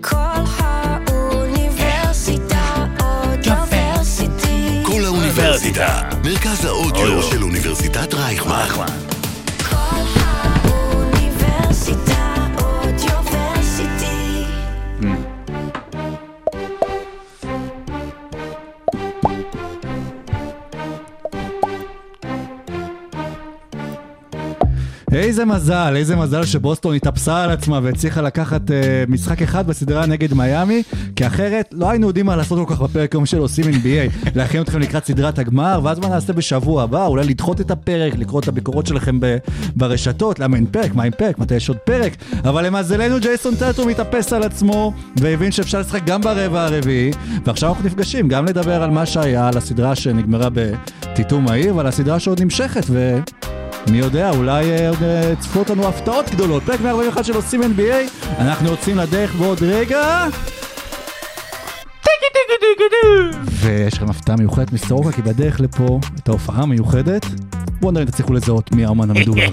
כל האוניברסיטה אודיוורסיטי. כל האוניברסיטה, מרכז האודיו של אוניברסיטת רייכמן. איזה מזל, איזה מזל שבוסטון התאפסה על עצמה והצליחה לקחת uh, משחק אחד בסדרה נגד מיאמי, כי אחרת לא היינו יודעים מה לעשות כל כך בפרק היום של עושים NBA, להכין אתכם לקראת סדרת הגמר, ואז מה נעשה בשבוע הבא, אולי לדחות את הפרק, לקרוא את הביקורות שלכם ב- ברשתות, למה אין פרק, מה אין פרק, מתי יש עוד פרק, אבל למזלנו ג'ייסון טאטו מתאפס על עצמו, והבין שאפשר לשחק גם ברבע הרביעי, ועכשיו אנחנו נפגשים גם לדבר על מה שהיה, על הסדרה שנגמרה בטיטום מהיר, ועל הסדרה שעוד נמשכת, ו... מי יודע, אולי אה, עוד אה, צפו אותנו הפתעות גדולות. פרק 141 של עושים NBA, אנחנו יוצאים לדרך בעוד רגע. ויש לכם הפתעה מיוחדת מסורוקה, כי בדרך לפה, את ההופעה המיוחדת, בואו נראה אם תצליחו לזהות מי האומן המדובר.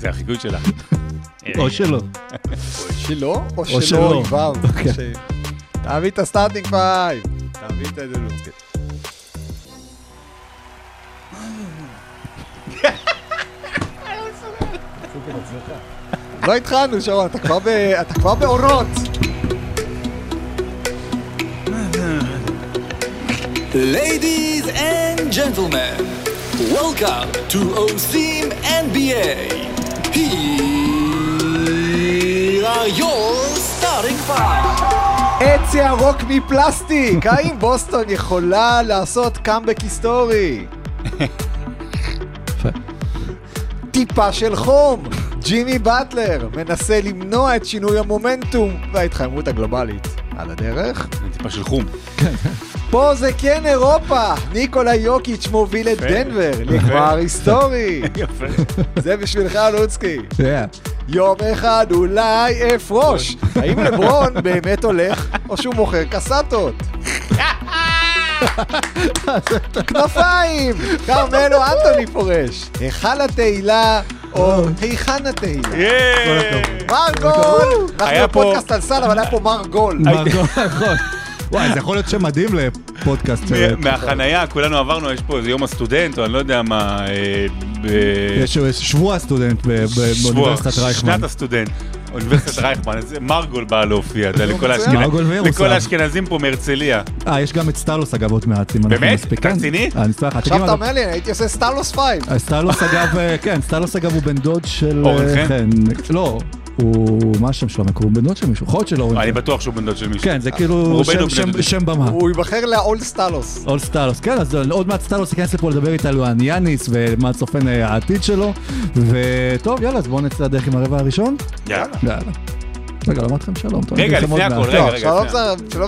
זה החיקוי שלה. או שלא. שלו או שלו. שלו עם וו? אוקיי. ש- תביא את ה starting five. תביא את הדלוצקי. לא התחלנו, שרון, אתה כבר ב- אתה כבר באורות. Ladies and gentlemen, welcome to OSIM NBA. Here are your starting five. עץ ירוק מפלסטיק! האם בוסטון יכולה לעשות קאמבק היסטורי? טיפה של חום! ג'ימי באטלר מנסה למנוע את שינוי המומנטום וההתחממות הגלובלית. על הדרך? טיפה של חום. פה זה כן אירופה! ניקולה יוקיץ' מוביל את. דנבר לגמר היסטורי! יפה. זה בשבילך, לוצקי. יום אחד אולי אפרוש. האם לברון באמת הולך, או שהוא מוכר קסטות? כנפיים! כרמלו אנטוני פורש. היכל התהילה, או היכן התהילה. ייי! מרגול! אנחנו היה פה- בפודקאסט על סל, אבל היה פה מרגול. מרגול, נכון. וואי, זה יכול להיות שם מדהים לפודקאסט. מהחנייה, כולנו עברנו, יש פה איזה יום הסטודנט, או אני לא יודע מה, אה, יש שבוע הסטודנט באוניברסיטת רייכמן. שנת הסטודנט, אוניברסיטת רייכמן, איזה מרגול בא להופיע, אתה יודע, לכל וירוסה. לכל האשכנזים פה מהרצליה. אה, יש גם את סטלוס אגב עוד מעט, אם אנחנו באמת? נספיק. אתה כן. רציני? אה, אני אספר לך. עכשיו תגיד, אתה אומר לי, הייתי עושה סטלוס פייב. אה, סטלוס אגב, אה, כן, סטלוס אגב הוא בן דוד של... אורן אה, חן? לא, הוא... מה השם שלו? הוא בן דוד של מישהו, יכול להיות של אורן אני. בטוח שהוא בן דוד של מישהו. כן, זה כאילו שם- במה. הוא ייבחר לאולד סטלוס. all סטלוס, כן, אז עוד מעט סטלוס ייכנס לפה לדבר איתנו על יאניס ומה צופן אה, העתיד שלו. וטוב, יאללה, אז בואו נצא לדרך עם הרבע הראשון. יאללה. רגע, לא אמרתי לכם שלום. רגע, לפני הכל. רגע, לא, רגע. שלום.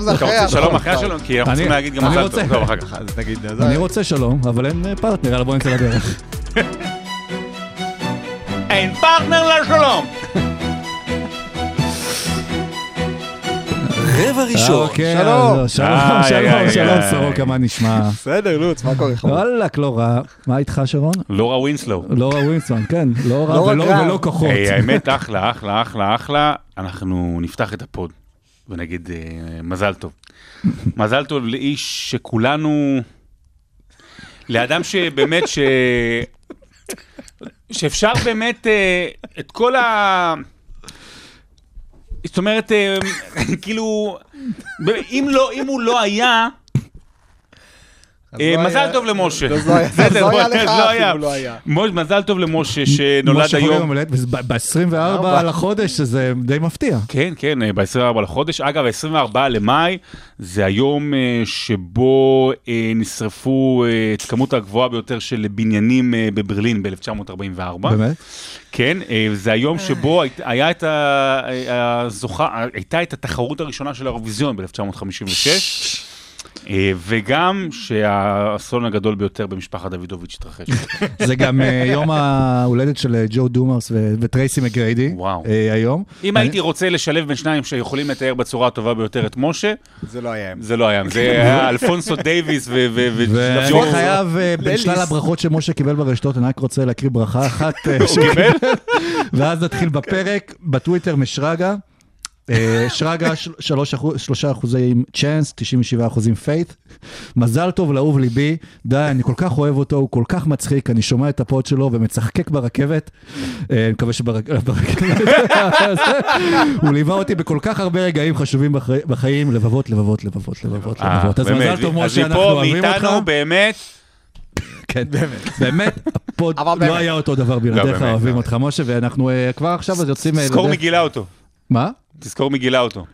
זה- אחרי רוצה שלום אחרי. השלום? כי אנחנו אני- צריכים להגיד גם מזל טוב. אחר כך. אני רוצה שלום, אבל אין אה, פרטנר, יאללה בואו נצא לדרך. אין פרטנר לשלום! רבע ראשון. אוקיי, שלום. אז, שלום, שלום, שלום. סורוקה, מה נשמע? בסדר, לוץ, מה קורה לך? וואלה, לא רע. מה איתך, שרון? לורה ווינסלו. לא רע ווינסלו, כן, לא רע לא ולא- כוחות. האמת, אחלה, אחלה, אחלה, אחלה. אנחנו נפתח את ה pod ונגיד אה, מזל טוב. מזל טוב לאיש שכולנו... לאדם שבאמת, ש... שאפשר באמת אה, את כל ה... זאת אומרת, אה, כאילו, אם לא, אם הוא לא היה, מזל טוב למשה. לא בסדר, לא היה לא היה. אפילו לא היה. מוש- מזל טוב למשה שנולד היום. יום הולדת ב-24 ארבע. לחודש, שזה די מפתיע. כן, כן, ב-24 לחודש. אגב, ה-24 למאי זה היום אה, שבו אה, נשרפו אה, את כמות הגבוהה ביותר של בניינים אה, בברלין ב-1944. באמת? כן, אה, זה היום שבו היית- היה את ה- אה, הזוכה, הייתה את התחרות הראשונה של האירוויזיון ב-1956. אה, וגם שהאסון הגדול ביותר במשפחת דוידוביץ' התרחש. זה גם אה, יום ההולדת של אה, ג'ו דומרס וטרייסי מגריידי. וואו. היום. אם הייתי רוצה לשלב בין שניים שיכולים לתאר בצורה הטובה ביותר את משה, זה לא היה הם. זה לא היה, זה היה אלפונסו דייוויס ו... ו- ו- ואני חייב, בין. שלל הברכות שמשה קיבל ברשתות, אני רק רוצה להקריא ברכה אחת. ש- קיבל? ואז נתחיל בפרק, בטוויטר משרגא. אה, שרגא, של- שלוש אחוז- שלושה אחוזים chance, 97 אחוזים fight. מזל טוב לאהוב ליבי, די, אני כל כך אוהב אותו, הוא כל כך מצחיק, אני שומע את ה pod שלו ומצחקק ברכבת. אה, אני מקווה שברכבת... הוא ליווה אותי בכל כך הרבה רגעים חשובים בחי- בחיים, לבבות, לבבות, לבבות, לבבות, אה, לבבות. אז מזל טוב, אז משה, אנחנו מפה, אוהבים אותך. מאיתנו, באמת, כן, באמת. באמת, הפוד לא. היה אותו דבר בלעדיך, באמת, אוהבים באמת. אותך, משה, ואנחנו כבר עכשיו אז יוצאים... אה, תזכור מי לדרך- גילה אותו. מה? תזכור מי גילה אותו.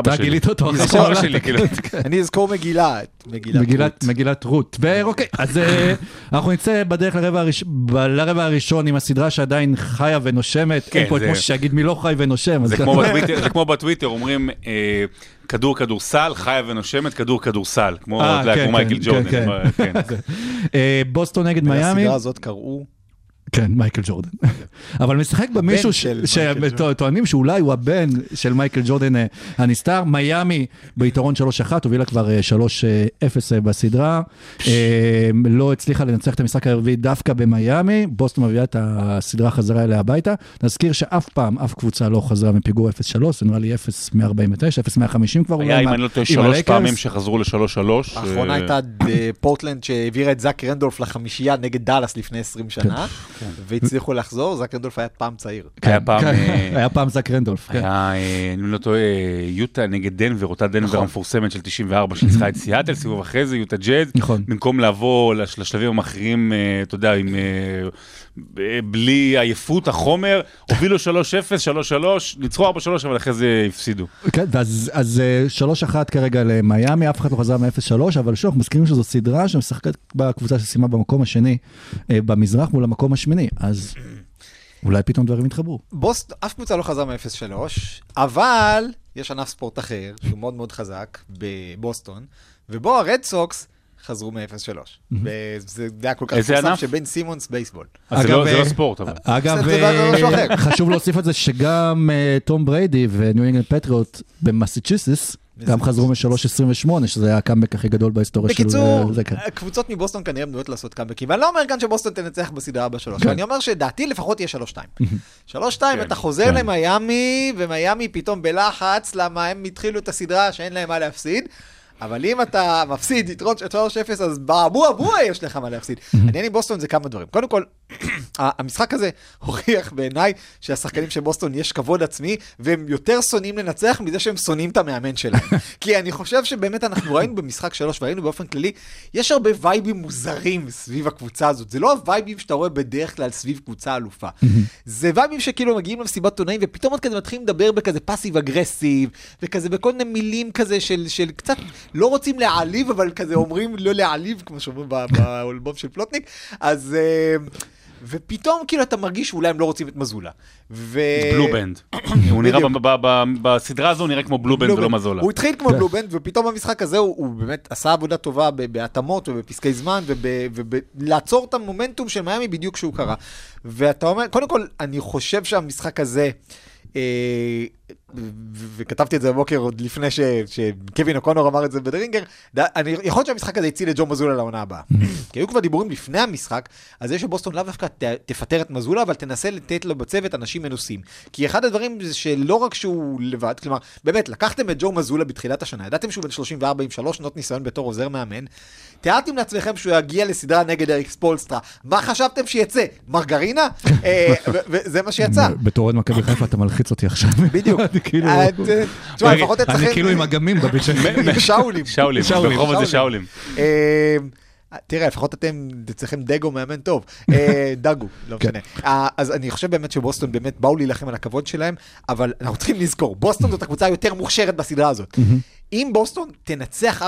אתה. גילית אותו אחרי שנולדת, שלי, כאילו. אני אזכור מגילה, מגילת מגילת, רות. מגילת רות. ואוקיי, אז אה, אנחנו נצא בדרך לרבע, הראשון עם הסדרה שעדיין חיה ונושמת. כן, אין פה את משה שיגיד מי לא חי ונושם. זה כמו בטוויטר, זה כמו בטוויטר, אומרים אה, כדור כדורסל, חיה ונושמת, כדור כדורסל. כמו כן, מייקל כן, ג'ורדן. כן, כן. בוסטון נגד מיאמי. ולסדרה הזאת קראו כן, מייקל ג'ורדן. אבל משחק במישהו שטוענים שאולי הוא הבן של מייקל ג'ורדן אה, הנסתר. מיאמי ביתרון 3-1, הובילה כבר אה, 3-0 בסדרה. אה, לא הצליחה לנצח את המשחק הרביעי דווקא במיאמי. בוסטון מביאה את הסדרה חזרה אליה הביתה. נזכיר שאף פעם, אף קבוצה לא חזרה מפיגור 0-3, זה נראה לי 0-149, 0-150 כבר. היה, אם אני לא טועה, שלוש. פעמים שחזרו לשלוש-שלוש. האחרונה אה, הייתה אה, פורטלנד שהעבירה את זאק רנדולף לחמישייה נגד דאלאס לפני 20 שנה, והצליחו לחזור, זאק רנדולף היה פעם צעיר. היה פעם, כן, אה, היה פעם זק רנדולף. כן. היה, אה, אני לא טועה, יוטה נגד דנבר, אותה דנבר נכון. המפורסמת של 94 שניצחה את סיאטל, סיבוב אחרי זה, יוטה ג'אז, נכון. במקום לבוא לש- לשלבים המכריעים, אה, אתה יודע, עם... אה, בלי עייפות, החומר, הובילו 3-0, 3-3, ניצחו 4-3, אבל אחרי זה הפסידו. כן, אז, אה, שלוש אחת כרגע למיאמי, אף אחד לא חזר מ-0-3, אבל שוב, אנחנו מזכירים שזו סדרה שמשחקת בקבוצה שסיימה במקום השני, אה, במזרח מול המקום השמיני, אז אולי פתאום דברים יתחברו. בוסט, אף קבוצה לא חזרה מ-0-3, אבל יש ענף ספורט אחר, שהוא מאוד מאוד חזק, בבוסטון, ובו הרד סוקס חזרו מ-0-3. וזה היה כל כך ענף? שביל סימונס בייסבול. אז זה לא- זה לא אה, ספורט, אבל. אגב, זה- זה אה. חשוב להוסיף את זה שגם אה, תום בריידי וניו אינגלנד פטריוט במסצ'וסס, גם חזרו מ-3.28, שזה היה הקאמבק הכי גדול בהיסטוריה של... בקיצור, אה, זה כן. קבוצות מבוסטון כנראה בנויות לעשות קאמבקים, ואני לא אומר כאן שבוסטון תנצח בסדרה בשלוש, כן. אני אומר שדעתי לפחות יהיה שלוש שתיים. שלוש כן, שתיים, אתה חוזר. למיאמי, ומיאמי פתאום בלחץ, למה הם התחילו את הסדרה שאין להם מה להפסיד. אבל אם אתה מפסיד יתרון של 3-0, אז באבו אבו יש לך מה להפסיד. העניין עם בוסטון זה כמה דברים. קודם כל, המשחק הזה הוכיח בעיניי שהשחקנים של בוסטון יש כבוד עצמי, והם יותר שונאים לנצח מזה שהם שונאים את המאמן שלהם. כי אני חושב שבאמת אנחנו ראינו במשחק שלוש, וראינו באופן כללי, יש הרבה וייבים מוזרים סביב הקבוצה הזאת. זה לא הווייבים שאתה רואה בדרך כלל סביב קבוצה אלופה. זה וייבים שכאילו מגיעים למסיבת עונאים, ופתאום עוד כזה מתחילים לדבר בכזה passive aggressive, וכזה בכל מיני מילים כזה של, של קצת, לא רוצים להעליב, אבל כזה אומרים לא להעליב, כמו שאומרים ב- באלבום של פלוטניק. אז... אה, ופתאום כאילו אתה מרגיש שאולי הם לא רוצים את מזולה. ו... בלובנד. הוא נראה, בסדרה הזו הוא נראה כמו בלובנד ולא מזולה. הוא התחיל כמו. בלובנד, ופתאום במשחק הזה הוא, הוא באמת עשה עבודה טובה בהתאמות ובפסקי זמן, ולעצור את המומנטום של מיאמי בדיוק כשהוא קרה. ואתה אומר, קודם כל, אני חושב שהמשחק הזה... וכתבתי את זה בבוקר עוד לפני ש- שקווין אוקונור אמר את זה בדרינגר, אני, יכול להיות שהמשחק הזה הציל את ג'ו מזולה לעונה הבאה. כי היו כבר דיבורים לפני המשחק, על זה שבוסטון לאו דווקא ת- תפטר את מזולה, אבל תנסה לתת לו בצוות אנשים מנוסים. כי אחד הדברים זה שלא רק שהוא לבד, כלומר, באמת, לקחתם את ג'ו מזולה בתחילת השנה, ידעתם שהוא בן 34 עם שלוש שנות ניסיון בתור עוזר מאמן, תיארתם לעצמכם שהוא יגיע לסדרה נגד אריק ספולסטרה, מה חשבתם שיצא? מרגרינה? אה, וזה מה שיצא. בתור אוהד מכבי חיפה אתה מלחיץ אותי עכשיו. בדיוק. אני כאילו... אה, תשמע, לפחות אני אצלכם... כאילו עם אגמים בביצ'ן. עם שאולים. שאולים, שאולים, ברחוב הזה שאולים. אה, תראה, לפחות אתם, אצלכם דגו מאמן טוב. אה, דגו, לא כן. משנה. אז אני חושב באמת שבוסטון באמת באו להילחם על הכבוד שלהם, אבל אנחנו צריכים לזכור, בוסטון זאת הקבוצה היותר מוכשרת בסדרה הזאת. אם בוסטון תנצח 4-3,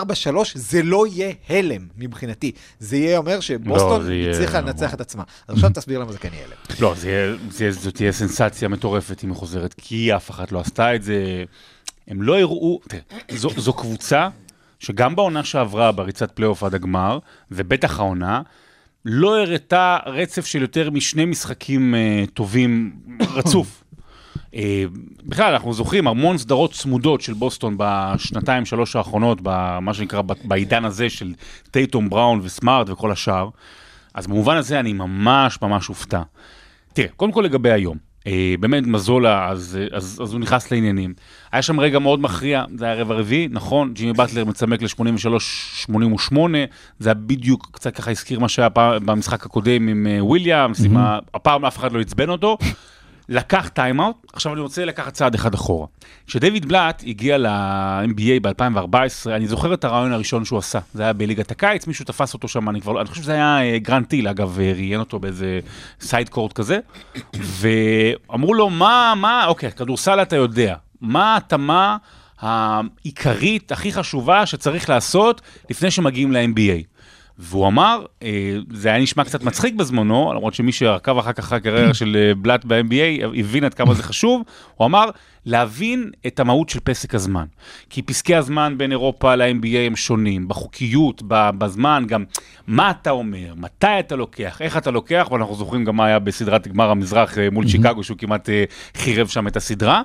זה לא יהיה הלם מבחינתי. זה יהיה אומר לא, שבוסטון יהיה- הצליחה לנצח את עצמה. אז עכשיו תסביר למה זה כן יהיה הלם. לא, זה יהיה- זה יהיה- זאת תהיה סנסציה מטורפת אם היא חוזרת, כי אף אחת לא עשתה את זה. הם לא הראו, תראה, זו, זו קבוצה שגם בעונה שעברה בריצת פלייאוף עד הגמר, ובטח העונה, לא הראתה רצף של יותר משני משחקים אה, טובים רצוף. אה, בכלל, אנחנו זוכרים המון סדרות צמודות של בוסטון בשנתיים, שלוש האחרונות, במה שנקרא, בעידן הזה של טייטום, בראון וסמארט וכל השאר. אז במובן הזה אני ממש ממש אופתע. תראה, קודם כל לגבי היום. אה, באמת מזולה, אז, אז, אז הוא נכנס לעניינים. היה שם רגע מאוד מכריע, זה היה רבע רביעי, נכון, ג'ימי באטלר מצמק ל-83-88, זה היה בדיוק, קצת ככה הזכיר מה שהיה פעם, במשחק הקודם עם אה, וויליאמס, עם ה- הפעם אף אחד לא עצבן אותו. לקח timeout, עכשיו אני רוצה לקחת צעד אחד אחורה. כשדייוויד בלאט הגיע ל-NBA ב-2014, אני זוכר את הריאיון הראשון שהוא עשה. זה היה בליגת הקיץ, מישהו תפס אותו שם, אני כבר לא, אני חושב שזה היה אה, גרנט היל, אגב, אה, ראיין אותו באיזה side court כזה, ואמרו לו, מה, מה, אוקיי, כדורסל אתה יודע, מה ההתאמה העיקרית, הכי חשובה שצריך לעשות לפני שמגיעים ל-NBA? והוא אמר, אה, זה היה נשמע קצת מצחיק בזמנו, למרות שמי שעקב אחר כך הקריירה של אה, בלאט ב-NBA הבין עד כמה זה חשוב, הוא אמר, להבין את המהות של פסק הזמן. כי פסקי הזמן בין אירופה ל-NBA הם שונים, בחוקיות, בזמן, גם מה אתה אומר, מתי אתה לוקח, איך אתה לוקח, ואנחנו זוכרים גם מה היה בסדרת גמר המזרח אה, מול שיקגו, שהוא כמעט אה, חירב שם את הסדרה.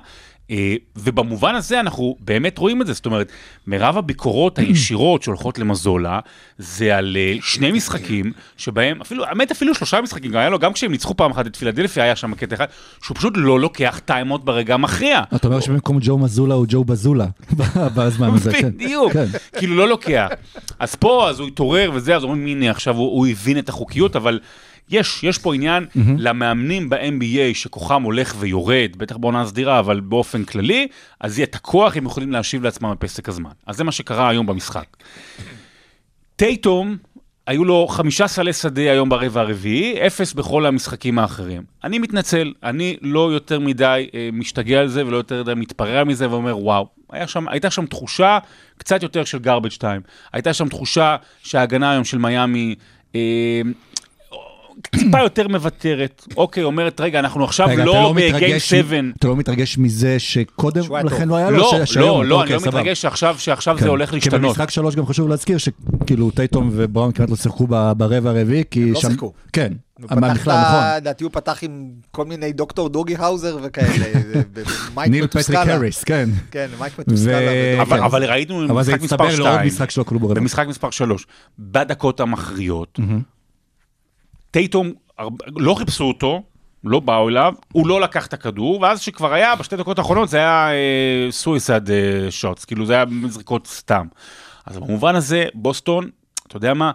אה, ובמובן הזה אנחנו באמת רואים את זה, זאת אומרת, מירב הביקורות הישירות שהולכות למזולה, זה על אה, שני משחקים שבהם, אפילו, האמת אפילו שלושה משחקים, גם היה לו, גם כשהם ניצחו פעם אחת את פילדלפיה, היה שם קטע אחד, שהוא פשוט לא לוקח טיימות ברגע המכריע. אתה אומר שבמקום ג'ו מזולה הוא ג'ו בזולה בזמן הזה, כן. בדיוק, כן. כאילו לא לוקח. אז פה, אז הוא התעורר וזה, אז אומרים, הנה, עכשיו הוא הבין את החוקיות, אבל יש, יש פה עניין למאמנים ב-NBA שכוחם הולך ויורד, בטח בעונה סדירה, אבל באופן כללי, אז יהיה את הכוח, הם יכולים להשיב לעצמם בפסק הזמן. אז זה מה שקרה היום במשחק. טייטום, היו לו חמישה סלי שדה היום ברבע הרביעי, אפס בכל המשחקים האחרים. אני מתנצל, אני לא יותר מדי אה, משתגע על זה ולא יותר מדי מתפרע מזה ואומר, וואו, היה שם, הייתה שם תחושה קצת יותר של garbage time. הייתה שם תחושה שההגנה היום של מיאמי... אה, טיפה יותר מוותרת, אוקיי, אומרת, רגע, אנחנו עכשיו אתה לא בגיים מתרגש- 7. אתה לא מתרגש מזה שקודם לכן. לא היה לו? לא, לא, לא, אני אוקיי, לא סבבה. מתרגש שעכשיו שעכשיו כן. זה הולך כי להשתנות. במשחק שלוש גם חשוב להזכיר שכאילו טייטום ובראון כמעט לא שיחקו ברבע הרביעי, כי לא שם... שיחקו. כן, הוא פתח, מהמכלל, לה- נכון. לדעתי הוא פתח עם כל מיני דוקטור דוגי האוזר וכאלה, ניל פטריק. הריס, כן. כן, מייק אבל, כן. אבל ראינו אבל זה במשחק מספר הצטבר לעוד 2, משחק שלו כלום ברבע. במשחק מספר 3, בדקות המכריעות, טייטום, לא חיפשו אותו, לא באו אליו, הוא לא לקח את הכדור, ואז שכבר היה, בשתי דקות האחרונות זה היה suicide shots, כאילו זה היה זריקות סתם. אז במובן הזה, בוסטון, אתה יודע מה,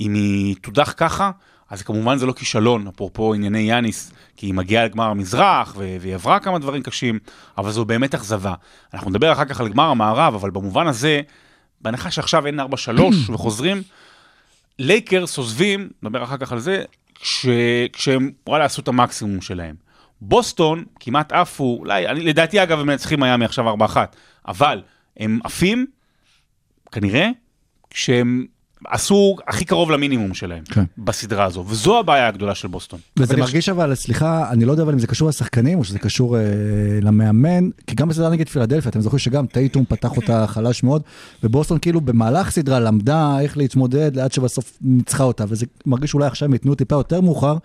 אם היא תודח ככה, אז כמובן זה לא כישלון, אפרופו ענייני יאניס, כי היא מגיעה לגמר המזרח, והיא עברה כמה דברים קשים, אבל זו באמת אכזבה. אנחנו נדבר אחר כך על גמר המערב, אבל במובן הזה, בהנחה שעכשיו אין 4-3 וחוזרים, לייקרס עוזבים, נדבר אחר כך על זה, כש, כשהם וואלה עשו את המקסימום שלהם. בוסטון כמעט עפו, אולי, אני, לדעתי אגב הם מנצחים מיאמי עכשיו 4-1, אבל הם עפים, כנראה, כשהם עשו הכי קרוב למינימום שלהם כן. בסדרה הזו, וזו הבעיה הגדולה של בוסטון. וזה אבל יש- מרגיש אבל, סליחה, אני לא יודע אבל אם זה קשור לשחקנים או שזה קשור אה, למאמן, כי גם בסדרה נגד פילדלפיה, אתם זוכרים שגם טייטום פתח אותה חלש מאוד, ובוסטון כאילו במהלך סדרה למדה איך להתמודד עד שבסוף ניצחה אותה, וזה מרגיש שאולי עכשיו הם ייתנו טיפה יותר מאוחר,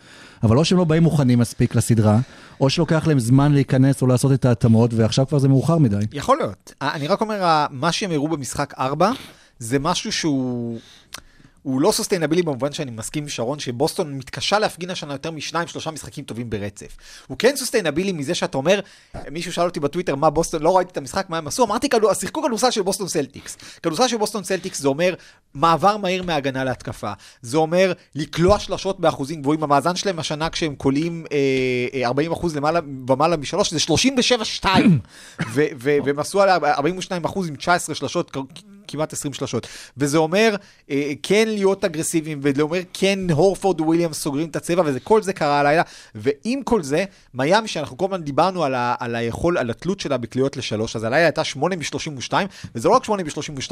אבל או שהם לא באים מוכנים מספיק לסדרה, או שלוקח להם זמן להיכנס או לעשות את ההתאמות, ועכשיו כבר זה מאוחר מדי. יכול להיות. אה, אני רק אומר, מה שהם הראו במשחק 4, זה משהו שהוא... הוא לא sustainable במובן שאני מסכים עם שרון, שבוסטון מתקשה להפגין השנה יותר משניים, שלושה משחקים טובים ברצף. הוא כן sustainable מזה שאתה אומר, מישהו שאל אותי בטוויטר מה בוסטון, לא ראיתי את המשחק, מה הם עשו, אמרתי, שיחקו כדורסל של בוסטון סלטיקס. כדורסל של בוסטון סלטיקס זה אומר מעבר מהיר מהגנה להתקפה. זה אומר לקלוע שלשות באחוזים גבוהים. המאזן שלהם השנה כשהם קולעים אה, אה, 40 אחוז למעלה, ומעלה משלוש, זה 37-2. ו- ו- והם עשו על 42 אחוז עם 19 שלשות, כמעט 20 שלשות. וזה אומר אה, כן להיות אגרסיביים, וזה אומר כן הורפורד וויליאמס סוגרים את הצבע, וכל זה קרה הלילה. ועם כל זה, מיאמי, שאנחנו כל הזמן דיברנו על, ה- על היכול, על התלות שלה בקליעות לשלוש, אז הלילה הייתה 8 מ-32, וזה לא רק 8 מ-32,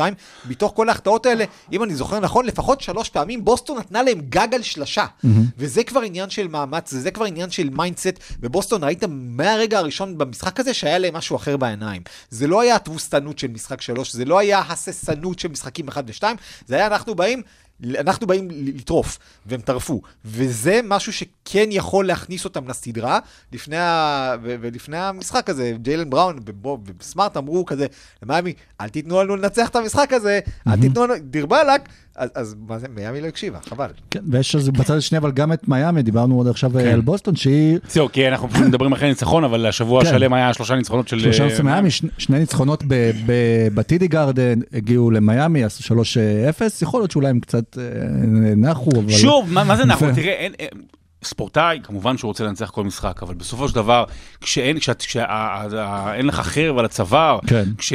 מתוך כל ההחטאות האלה, אם אני זוכר נכון, לפחות שלוש פעמים בוסטון נתנה להם גג על שלשה. וזה כבר עניין של מאמץ, וזה כבר עניין של mindset, ובוסטון ראית מהרגע הראשון במשחק הזה שהיה להם משהו אחר בעיניים. זה לא היה התבוסתנות של משחק שלוש, זה לא היה הסס הססנות של משחקים 1 ו-2, זה היה אנחנו באים... אנחנו באים לטרוף, והם טרפו, וזה משהו שכן יכול להכניס אותם לסדרה, לפני ה... ו- ולפני המשחק הזה, ג'יילן בראון ובוב וסמארט אמרו כזה, למיאמי, אל תיתנו לנו לנצח את המשחק הזה, אל תיתנו לנו, דיר באלק, אז, אז מה זה, מיאמי לא הקשיבה, חבל. כן, ויש אז בצד השני אבל גם את מיאמי, דיברנו עוד עכשיו כן. על בוסטון, שהיא זהו, כי אנחנו פשוט מדברים אחרי ניצחון, אבל השבוע כן. השלם היה שלושה ניצחונות של... שלושה אה, נושאים מיאמי, שני- שני ניצחונות ב- ב- בטידי גרדן, הגיעו למיאמי, עשו 3-0, יכול להיות שאולי הם קצת אה, נחו, אבל... שוב, מה, מה זה? יפה. תראה, אין, ספורטאי, כמובן שהוא רוצה לנצח כל משחק, אבל בסופו של דבר, כשאין, כשאת, כשה, ה- ה- אין לך חרב על הצוואר, כן. כש...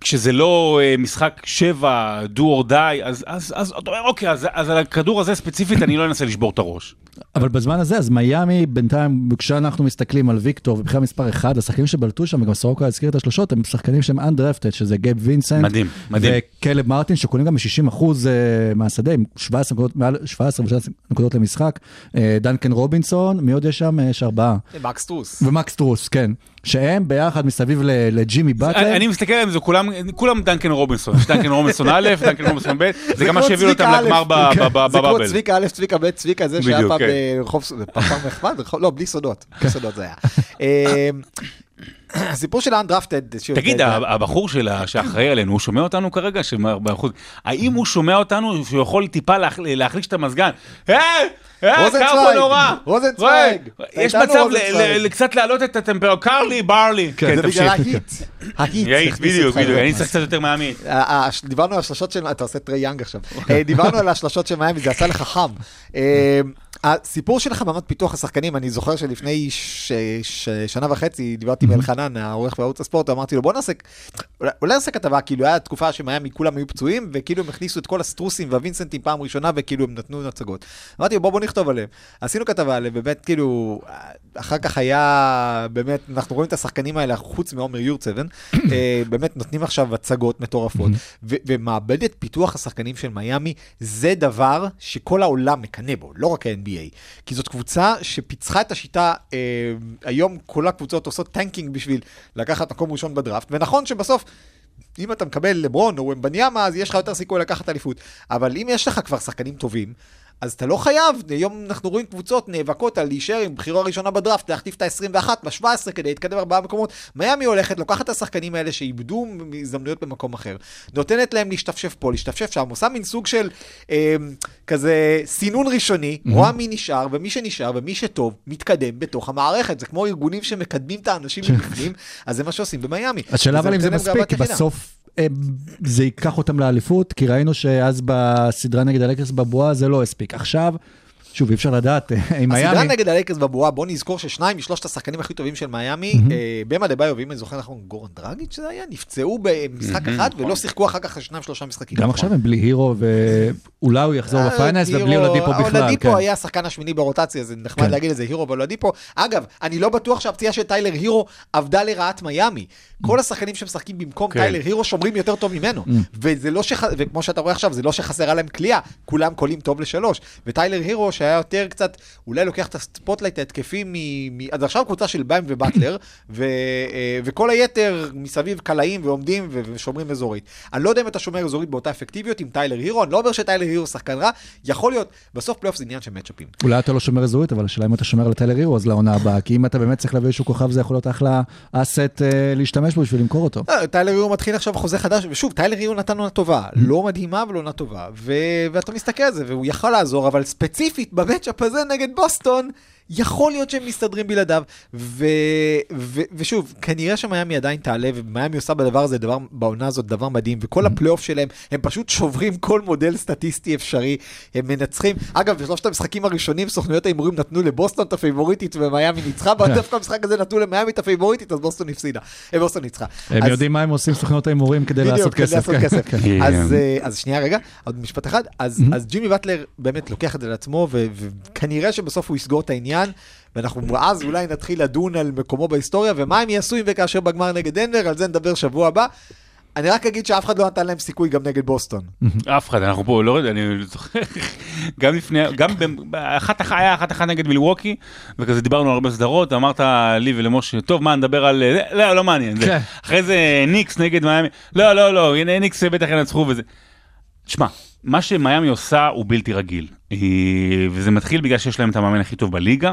כשזה לא אה, משחק שבע, do or die, אז, אז, אז אתה אומר, אוקיי, אז, אז על הכדור הזה ספציפית אני לא אנסה לשבור את הראש. אבל בזמן הזה, אז מיאמי, בינתיים, כשאנחנו מסתכלים על ויקטור, ובכלל מספר אחד, השחקנים שבלטו שם, וגם סורוקה הזכיר את השלושות, הם שחקנים שהם undrafted, שזה גייב וינסנט. מדהים, מדהים. וקיילב מרטין, שקולעים גם ב-60 אחוז מהשדה, עם 17 נקודות, מעל 17 ו-16 נקודות למשחק. אה, דנקן רובינסון, מי עוד יש שם? יש ארבעה. מקס סטרוס. ומקס סטרוס, כן. שהם ביחד מסביב ל- לג'ימי באטלר. אני, אני מסתכל עליהם, זה כולם, כולם דנקן רובינסון, יש דנקן רובינסון א', דנקן רובינסון ב', זה גם מה כמו שהביא אותם לגמר א', ב- כן, זה כמו ב bubble. צביקה א', צביקה ב', צביקה זה שהיה פעם כן. ברחוב, זה פעם פעם נחמד? לא, בלי סודות, בלי סודות זה היה. הסיפור של האנדרפטד, שוב, תגיד, הבחור שלה- שאחראי עלינו, הוא שומע אותנו כרגע? האם הוא שומע אותנו שהוא יכול טיפה להח- להחליש את המזגן? היי, רוזנצוויג, קר פה נורא! רוזנצוויג, יש מצב קצת להעלות את הטמפרטורה, קר לי, בר לי. כן, זה. בגלל ההיט. ההיט. בדיוק, בדיוק. אני צריך קצת יותר ה- דיברנו על השלשות של, אתה עושה טרי יאנג עכשיו, אה, דיברנו על השלשות של מיאמי, זה עשה לך חם. הסיפור של חממת פיתוח השחקנים, אני זוכר שלפני ש- ש- שנה וחצי דיברתי עם אלחנן, העורך בערוץ הספורט, אמרתי לו בוא נעשה, אולי- אולי נעשה כתבה, כאילו היה תקופה שמיאמי כולם היו פצועים, וכאילו הם הכניסו את כל הסטרוסים והווינסנטים פעם ראשונה, וכאילו הם נתנו הצגות. אמרתי לו בוא בוא נכתוב עליהם. עשינו כתבה עליהם, באמת כאילו, אחר כך היה, באמת, אנחנו רואים את השחקנים האלה, חוץ מעומר יורצבן, אה, באמת נותנים עכשיו הצגות מטורפות, ו- ומעבדת פיתוח השחקנים של מיאמי, זה דבר שכל העולם מקנא בו, לא רק ה-NBA. כי זאת קבוצה שפיצחה את השיטה, אה, היום כל הקבוצות עושות tanking בשביל לקחת מקום ראשון בדראפט, ונכון שבסוף... אם אתה מקבל לברון או וומבניאמה, אז יש לך יותר סיכוי לקחת אליפות. אבל אם יש לך כבר שחקנים טובים, אז אתה לא חייב, היום אנחנו רואים קבוצות נאבקות על להישאר עם בחירה ראשונה בדראפט, להחליף את ה-21 ב-17 כדי להתקדם ארבעה מקומות. מיאמי הולכת, לוקחת את השחקנים האלה שאיבדו הזדמנויות במקום אחר, נותנת להם להשתפשף פה, להשתפשף שם, עושה מין סוג של אה, כזה סינון ראשוני, רואה מי נשאר, ומי שנשאר, ומי שטוב, מתקדם בתוך המערכת. זה כמו ארגונים שמקדמים את האנשים מבפנים, אז זה מה שעושים במיאמי. השאלה אבל אם זה מספיק, כי. בסוף זה ייקח אותם לאליפות, כי ראינו שאז בסדרה נגד הלקרס בבועה זה לא הספיק. עכשיו, שוב, אי אפשר לדעת, אה, עם הסדרה מיאמי, נגד הלייקרס בבועה, בוא נזכור ששניים משלושת השחקנים הכי טובים של מיאמי, אה, במה דה ביו, ואם אני זוכר נכון, גורן דרגיץ' זה היה, נפצעו במשחק אחד ולא שיחקו אחר כך שניים שלושה משחקים. גם עכשיו הם בלי הירו, ואולי הוא יחזור אה, ב Finals הירו- ובלי אולדיפו בכלל. אולדיפו כן. היה השחקן השמיני ברוטציה, זה נחמד כן. להגיד את זה, הירו ואולדיפו. אגב, אני לא בטוח שהפציעה של טיילר הירו עבדה לרעת מיאמי. כל השחקנים שמשחקים במקום כן. טיילר הירו שומרים יותר טוב ממנו. וזה לא שח... וכמו שאתה רואה עכשיו, זה לא שחסרה להם קליעה, כולם קולעים טוב לשלוש. וטיילר הירו, שהיה יותר קצת, אולי לוקח את ה spotlight ההתקפי מ... מ... אז עכשיו קבוצה של באם ובטלר, ו... אה, וכל היתר מסביב קלעים ועומדים ו... ושומרים אזורית. אני לא יודע אם אתה שומר אזורית באותה אפקטיביות עם טיילר הירו, אני לא אומר שטיילר הירו שחקן רע, יכול להיות, בסוף פלייאוף זה עניין של מצ'אפים. אולי אתה לא שומר אזורית, אבל השאלה אם אתה שומר על הטיילר הירו, אז לעונה הבאה, כי אם אתה באמת צריך להביא איזשהו כוכב, זה יכול להיות אחלה asset אה, להשתמש בו בשביל למכור אותו. לא, טיילר הירו מתחיל עכשיו חוזה חדש, ושוב, טיילר הירו נתן עונה טובה, לא מדהימה אבל עונה טובה, ו- ואתה מסתכל על זה, והוא יכל לעזור, אבל ספציפית ב matchup הזה נגד בוסטון, יכול להיות שהם מסתדרים בלעדיו, ו- ו- ושוב, כנראה שמיאמי עדיין תעלה, ומיאמי עושה בדבר הזה, דבר, בעונה הזאת דבר מדהים, וכל הפלייאוף שלהם, הם פשוט שוברים כל מודל סטטיסטי אפשרי, הם מנצחים. אגב, בשלושת המשחקים הראשונים, סוכנויות ההימורים נתנו לבוסטון את הפייבוריטית, ומיאמי ניצחה, ודווקא במשחק הזה נתנו למיאמי את הפייבוריטית, אז בוסטון הפסידה, אה, בוסטון ניצחה. הם אז- יודעים מה הם עושים סוכנות ההימורים כדי לעשות כסף. כן. כן. אז, אה, אז שנייה רגע, עוד משפט אחד. אז, אז ג'ימי באטלר באמת לוקח את זה לעצמו, ו- וכנראה שבסוף הוא יסגור את העניין, ואנחנו אז אולי נתחיל לדון על מקומו בהיסטוריה, ומה הם יעשו אם וכאשר בגמר נגד דנבר, על זה נדבר שבוע הבא. אני רק אגיד שאף אחד לא נתן להם סיכוי גם נגד בוסטון. אף אחד, אנחנו פה, לא יודע, אני זוכר, גם לפני, גם באחת אחת, היה אחת אחת נגד מילווקי, וכזה דיברנו על הרבה סדרות, אמרת לי ולמשה, טוב, מה, נדבר על, זה?" לא, לא מעניין, זה. כן. אחרי זה ניקס נגד מיאמי, לא, לא, לא, הנה ניקס בטח ינצחו וזה. שמע, מה שמיאמי עושה הוא בלתי רגיל, אה, וזה מתחיל בגלל שיש להם את המאמן הכי טוב בליגה,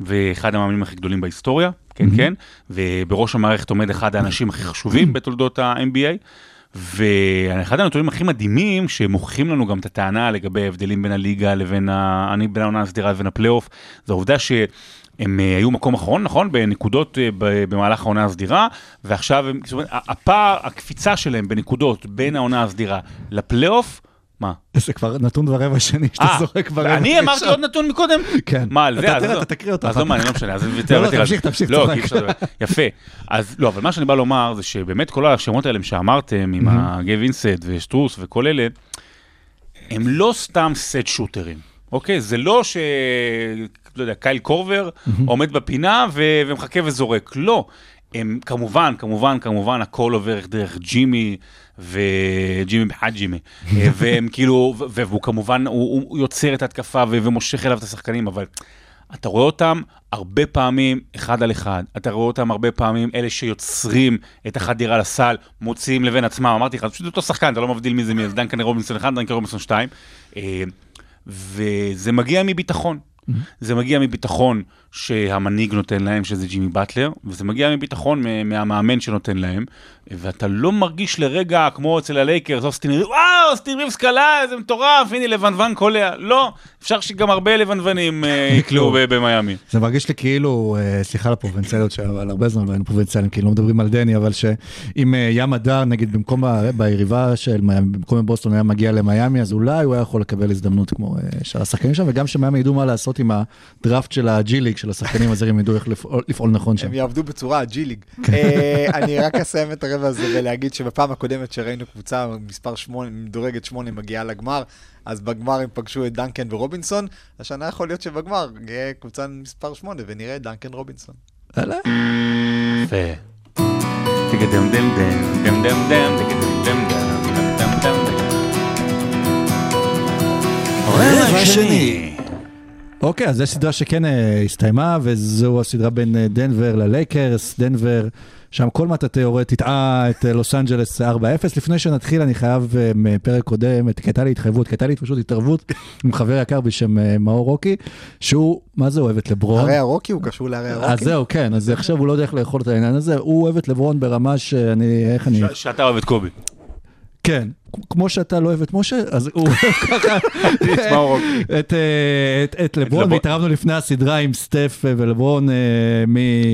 ואחד המאמנים הכי גדולים בהיסטוריה, כן, כן, ובראש המערכת עומד אחד האנשים הכי חשובים בתולדות ה-NBA. ואחד הנתונים הכי מדהימים שמוכיחים לנו גם את הטענה לגבי ההבדלים בין הליגה לבין ה- אני- בין העונה הסדירה לבין הפלייאוף, זה העובדה שהם אה, היו מקום אחרון, נכון? בנקודות אה, במהלך העונה הסדירה, ועכשיו הם, זאת אומרת, הפער, הקפיצה שלהם בנקודות בין העונה הסדירה לפלייאוף, מה? זה כבר נתון ורבע שני שאתה אה, זורק ברבע. אני אמרתי. עוד נתון מקודם? כן. מה, על זה? אתה תראה, לא. אתה תקריא אותו אז אחר לא מעניין, כך. לא משנה, אז אני לא, ויתר לא, זה. תמשיך, תמשיך, לא. יפה. אז לא, אבל מה שאני בא לומר זה שבאמת כל השמות האלה שאמרתם, עם הגיא וינסט ושטרוס וכל אלה, הם לא סתם סט שוטרים, אוקיי? זה לא ש... לא יודע, קייל קורבר עומד בפינה ומחכה וזורק, לא. הם כמובן, כמובן, כמובן, הכל עובר דרך ג'ימי וג'ימי בחג'ימי, אה, והם כאילו, והוא כמובן, הוא, הוא יוצר את ההתקפה ומושך אליו את השחקנים, אבל אתה רואה אותם הרבה פעמים אחד על אחד, אתה רואה אותם הרבה פעמים אלה שיוצרים את החדירה לסל, מוציאים לבין עצמם, אמרתי לך, זה פשוט אותו שחקן, אתה לא מבדיל מי זה מי, זה דנקן רובינסון 1, דנקן רובינסון 2, אה, וזה מגיע מביטחון. זה מגיע מביטחון שהמנהיג נותן להם, שזה ג'ימי באטלר, וזה מגיע מביטחון מהמאמן שנותן להם, ואתה לא מרגיש לרגע כמו אצל הלייקרס, אוסטין ריבס, וואו, אוסטין ריבס קלע, איזה מטורף, הנה לבנבן קולע. לא, אפשר שגם הרבה לבנבנים אה, יקלעו במיאמי. זה מרגיש לי כאילו, אה, סליחה על הפרובינציאליות, אבל הרבה זמן לא היינו פרובינציאליים, כאילו לא מדברים על דני, אבל שאם אה, ים מדר, נגיד במקום, ביריבה של מיאמי, במקום בוסטון היה מגיע למיאמי, אז אולי הוא היה יכול לקבל הזדמנות כמו שאר השחקנים שם, וגם שמיאמי ידעו מה לעשות עם הדראפט של ה G League, של השחקנים הזרים, ידעו איך לפעול- לפעול נכון שם. הם יעבדו בצורה ג'י ליג. אה, אני רק אסיים את הרבע הזה ולהגיד שבפעם הקודמת שראינו קבוצה מספר 8, מדורגת 8 מגיעה לגמר, אז בגמר הם פגשו את דנקן ורובינסון, השנה יכול להיות שבגמר יהיה קבוצה מספר 8 ונראה את דנקן רובינסון. יאללה. יפה. תגדם דם דם, דם דם דם, תגדם דם דם, דם דם דם. אוקיי, אז יש סדרה שכן אה, הסתיימה, וזו הסדרה בין אה, דנבר ללייקרס, דנבר, שם כל מטאטא יורד, תטעה את אה, לוס אנג'לס 4-0. לפני שנתחיל, אני חייב מפרק קודם, את- הייתה לי התחייבות, הייתה לי פשוט התערבות עם חבר יקר בשם מאור רוקי, שהוא, מה זה אוהב את לברון? הרי הרוקי הוא קשור להרי אז הרוקי. זהו, כן, אז עכשיו הוא לא יודע איך לאכול את העניין הזה, הוא אוהב את לברון ברמה שאני, איך אני, ש- שאתה אוהב את קובי. כן, כמו שאתה לא אוהב את משה, אז הוא אוהב ככה. את, אה, את, לברון. והתערבנו לפני הסדרה עם סטף אה, ולברון אה, מי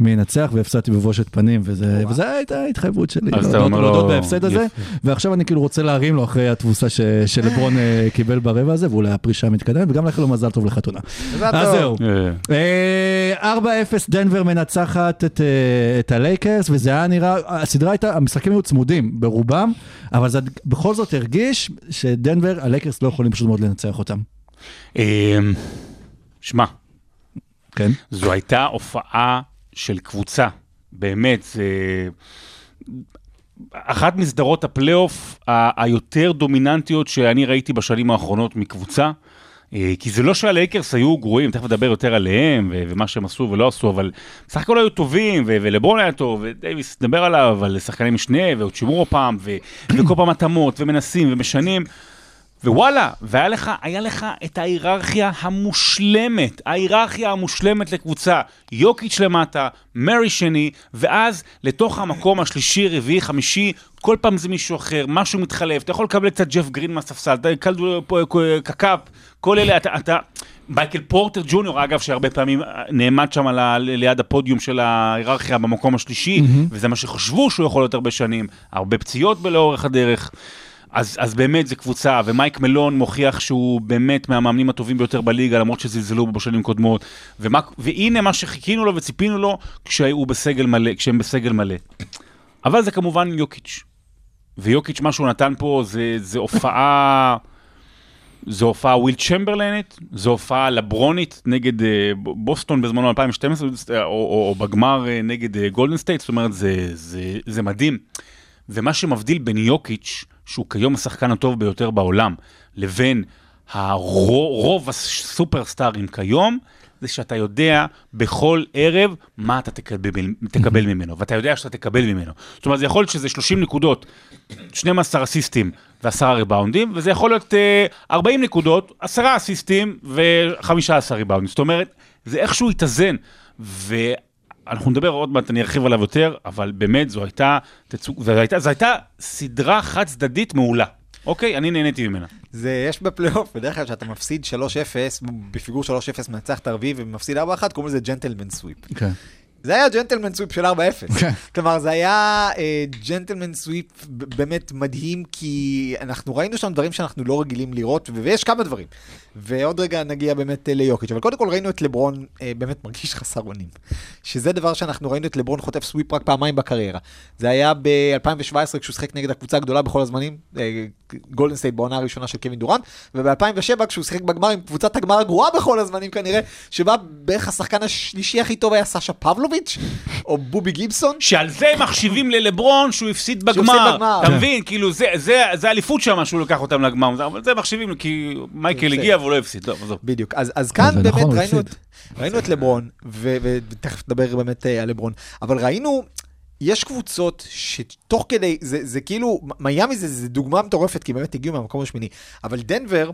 מי ינצח, והפסדתי בבושת פנים, וזה- וזו הייתה ההתחייבות שלי, אז אתה להודות- אומר לו, להודות בהפסד הזה. ועכשיו אני כאילו רוצה להרים לו אחרי התבוסה ש- שלברון קיבל ברבע הזה, ואולי הפרישה מתקדמת, וגם לאחל לו מזל טוב לחתונה. אז. זהו. אה, אה, 4-0 דנבר מנצחת את, את הלייקרס, וזה היה נראה, הסדרה הייתה, המשחקים היו צמודים ברובם, אבל זה בכל זאת הרגיש שדנבר, הלייקרס לא יכולים פשוט מאוד לנצח אותם. אה, שמע, כן? זו הייתה הופעה של קבוצה, באמת, זה... אחת מסדרות הפלייאוף היותר דומיננטיות שאני ראיתי בשנים האחרונות מקבוצה. אה, כי זה לא שהלייקרס היו גרועים, תכף נדבר יותר עליהם ומה שהם עשו ולא עשו, אבל בסך הכל היו טובים, ולברון היה טוב, ודייוויס, נדבר עליו, אבל שחקני משנה, ועוד שימורו פעם, וכל פעם התאמות, ומנסים, ומשנים. ווואלה, והיה לך, היה לך את ההיררכיה המושלמת, ההיררכיה המושלמת לקבוצה. יוקיץ' למטה, מרי שני, ואז לתוך המקום השלישי, רביעי, חמישי, כל פעם זה מישהו אחר, משהו מתחלף, אתה יכול לקבל קצת ג'ף גרין מהספסל, אתה קלדו פה קקאפ, כל אלה, אתה, אתה... מייקל פורטר ג'וניור, אגב, שהרבה פעמים נעמד שם ה- ליד הפודיום של ההיררכיה במקום השלישי, וזה מה שחשבו שהוא יכול להיות הרבה שנים, הרבה פציעות לאורך הדרך. אז, אז באמת זה קבוצה, ומייק מלון מוכיח שהוא באמת מהמאמנים הטובים ביותר בליגה, למרות שזלזלו בו בשנים קודמות. ומה, והנה מה שחיכינו לו וציפינו לו כשהוא בסגל מלא, כשהם בסגל מלא. אבל זה כמובן יוקיץ'. ויוקיץ', מה שהוא נתן פה זה, זה הופעה... זו הופעה וויל צ'מברלנית, זו הופעה לברונית נגד אה, בוסטון בזמנו 2012, או, או, או בגמר אה, נגד אה, גולדן סטייט, זאת אומרת, זה, זה, זה מדהים. ומה שמבדיל בין יוקיץ', שהוא כיום השחקן הטוב ביותר בעולם, לבין הרוב הסופרסטארים כיום, זה שאתה יודע בכל ערב מה אתה תקבל, תקבל ממנו, ואתה יודע שאתה תקבל ממנו. זאת אומרת, זה יכול להיות שזה 30 נקודות, 12 אסיסטים ו-10 ריבאונדים, וזה יכול להיות אה, 40 נקודות, 10 אסיסטים ו-15 ריבאונדים. זאת אומרת, זה איכשהו התאזן. ואנחנו נדבר עוד מעט, אני ארחיב עליו יותר, אבל באמת זו הייתה. זו הייתה, זו הייתה סדרה חד צדדית מעולה. אוקיי, אני נהניתי ממנה. זה, יש בפלייאוף, בדרך כלל כשאתה מפסיד 3-0, בפיגור 3-0 מנצח את הרביעי ומפסיד 4-1, קוראים לזה gentleman sweep. כן. זה היה gentleman sweep של 4-0. כן. כלומר, זה היה אה, gentleman sweep ב- באמת מדהים, כי אנחנו ראינו שם דברים שאנחנו לא רגילים לראות, ויש כמה דברים. ועוד רגע נגיע באמת אה, ליוקיץ', אבל קודם כל ראינו את לברון אה, באמת מרגיש חסר אונים. שזה דבר שאנחנו ראינו את לברון חוטף sweep רק פעמיים בקריירה. זה היה ב-2017 כשהוא שיחק נגד הקבוצה הגדולה בכל הזמנים, אה, גולדן סטייט בעונה הראשונה של קווין דורנט, וב-2007 כשהוא שיחק בגמר עם קבוצת הגמר הגרועה בכל הזמנים כנראה, שבה בערך השחקן השלישי הכי טוב היה סשה פבלוביץ', או בובי גיבסון. שעל זה מחשיבים ללברון שהוא הפסיד הפסיד בגמר. אתה. מבין? כאילו, זה- זה זה אליפות שם שהוא לקח אותם לגמר, אבל זה מחשיבים, כי מייקל. הגיע והוא לא הפסיד. טוב, עזוב. בדיוק. אז, אז זה כאן באמת נכון, ראינו. את, ראינו את לברון, ותכף נדבר באמת אה, על לברון, אבל ראינו, יש קבוצות שתוך כדי, זה, זה כאילו, מיאמי זה, זה דוגמה מטורפת, כי באמת הגיעו מהמקום השמיני, אבל דנבר,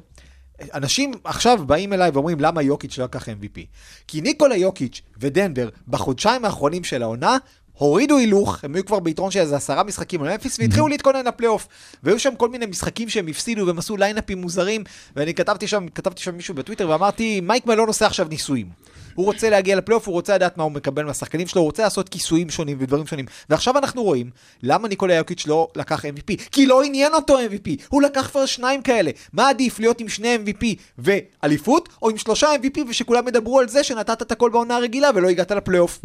אנשים עכשיו באים אליי ואומרים למה יוקיץ' לא לקח MVP. כי ניקולה יוקיץ' ודנבר בחודשיים האחרונים של העונה, הורידו הילוך, הם היו כבר ביתרון של איזה עשרה משחקים על ממפיס, והתחילו להתכונן לפלייאוף. והיו שם כל מיני משחקים שהם הפסידו והם עשו ליינאפים מוזרים, ואני כתבתי שם, כתבתי שם מישהו בטוויטר ואמרתי, מייק מלון עושה עכשיו ניסויים. הוא רוצה להגיע לפלייאוף, הוא רוצה לדעת מה הוא מקבל מהשחקנים שלו, הוא רוצה לעשות כיסויים שונים ודברים שונים. ועכשיו אנחנו רואים למה ניקולה יוקיץ' לא לקח MVP. כי לא עניין אותו MVP, הוא לקח כבר שניים כאלה. מה עדיף להיות עם שני MVP ואליפות, או עם שלושה MVP ושכולם ידברו על זה שנתת את הכל בעונה הרגילה ולא הגעת לפלייאוף.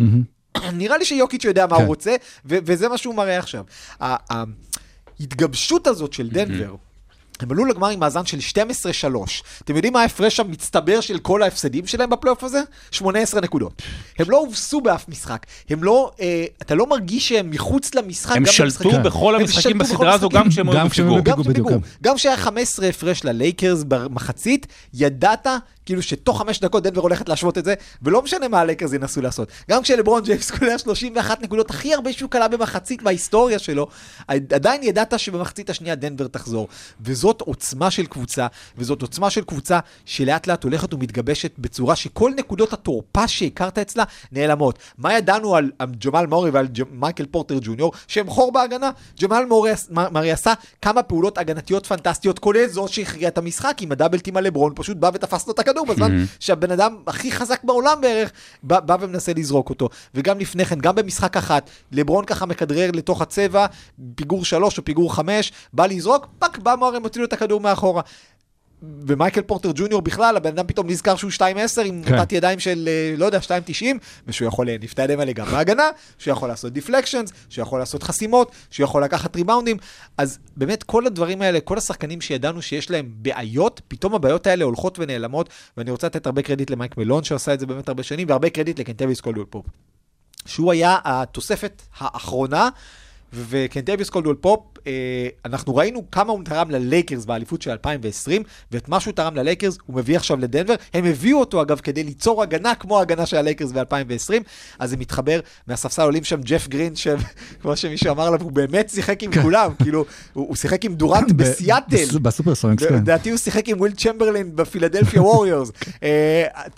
נראה לי שיוקיץ' יודע מה כן. הוא רוצה, ו- וזה מה שהוא מראה עכשיו. ההתגבשות הזאת של דנבר, הם עלו לגמר עם מאזן של 12-3. אתם יודעים מה ההפרש המצטבר של כל ההפסדים שלהם בפלייאוף הזה? 18 נקודות. הם לא הובסו באף משחק. הם לא, אה, אתה לא מרגיש שהם מחוץ למשחק. הם שלטו במשחקים- בכל הם המשחקים שלטו בכל בסדרה הזו. גם כשהם היו גם כשהם היו בפיגור. גם בדיוק, שפיגור. כן. גם שהיה 15 הפרש ללייקרס במחצית, ידעת כאילו שתוך חמש דקות דנבר הולכת להשוות את זה, ולא משנה מה הלייקרס ינסו לעשות. גם כשלברון ג'יימס קולע 31 נקודות, הכי הרבה שהוא קלע במחצית בהיסטוריה שלו, עדיין ידעת שבמחצית השנייה דנבר תחזור. וזאת עוצמה של קבוצה, וזאת עוצמה של קבוצה שלאט לאט הולכת ומתגבשת בצורה שכל נקודות התורפה שהכרת אצלה נעלמות. מה ידענו על ג'מאל מורי ועל מייקל פורטר ג'וניור, שהם חור בהגנה? ג'מאל מורי עש- מ- מרי עשה כמה פעולות הגנתיות פנטסטיות, כולל זו שהכריעה את המשחק עם הדאבלטים על לברון, פשוט בא ותפס לו את הכדור בזמן שהבן אדם הכי חזק בעולם בערך, בא, בא ומנסה לזרוק אותו. וגם לפני כן, גם במשחק אחת, לברון ככה מכדרר לתוך הצבע, פיגור שלוש או פיגור חמש, בא לזרוק, פאק, בא מורי מוציא לו את הכדור מאחורה. ומייקל פורטר ג'וניור בכלל, הבן אדם פתאום נזכר שהוא 2.10 עם כן. מוטת ידיים של, אה, לא יודע, 2.90, ושהוא יכול להניף את הידיים האלה גם בהגנה, שהוא יכול לעשות deflections, שהוא יכול לעשות חסימות, שהוא יכול לקחת ריבאונדים. אז באמת כל הדברים האלה, כל השחקנים שידענו שיש להם בעיות, פתאום הבעיות האלה הולכות ונעלמות, ואני רוצה לתת הרבה קרדיט למייק מלון שעשה את זה באמת הרבה שנים, והרבה קרדיט לקנטביוס קולדוול פופ. שהוא היה התוספת האחרונה, וקנטביוס קולדוול פופ, אה, אנחנו ראינו כמה הוא תרם ללייקרס באליפות של 2020, ואת מה שהוא תרם ללייקרס הוא מביא עכשיו לדנבר. הם הביאו אותו אגב כדי ליצור הגנה כמו ההגנה של הלייקרס ב-2020, אז זה מתחבר, מהספסל עולים שם ג'ף גרין, שכמו שמישהו אמר עליו, הוא באמת שיחק עם כולם, כאילו, הוא הוא שיחק עם דורנט בסיאטל. בס- בסופרסוניקס, כן. לדעתי הוא שיחק עם וויל צ'מברלין בפילדלפיה ווריורס.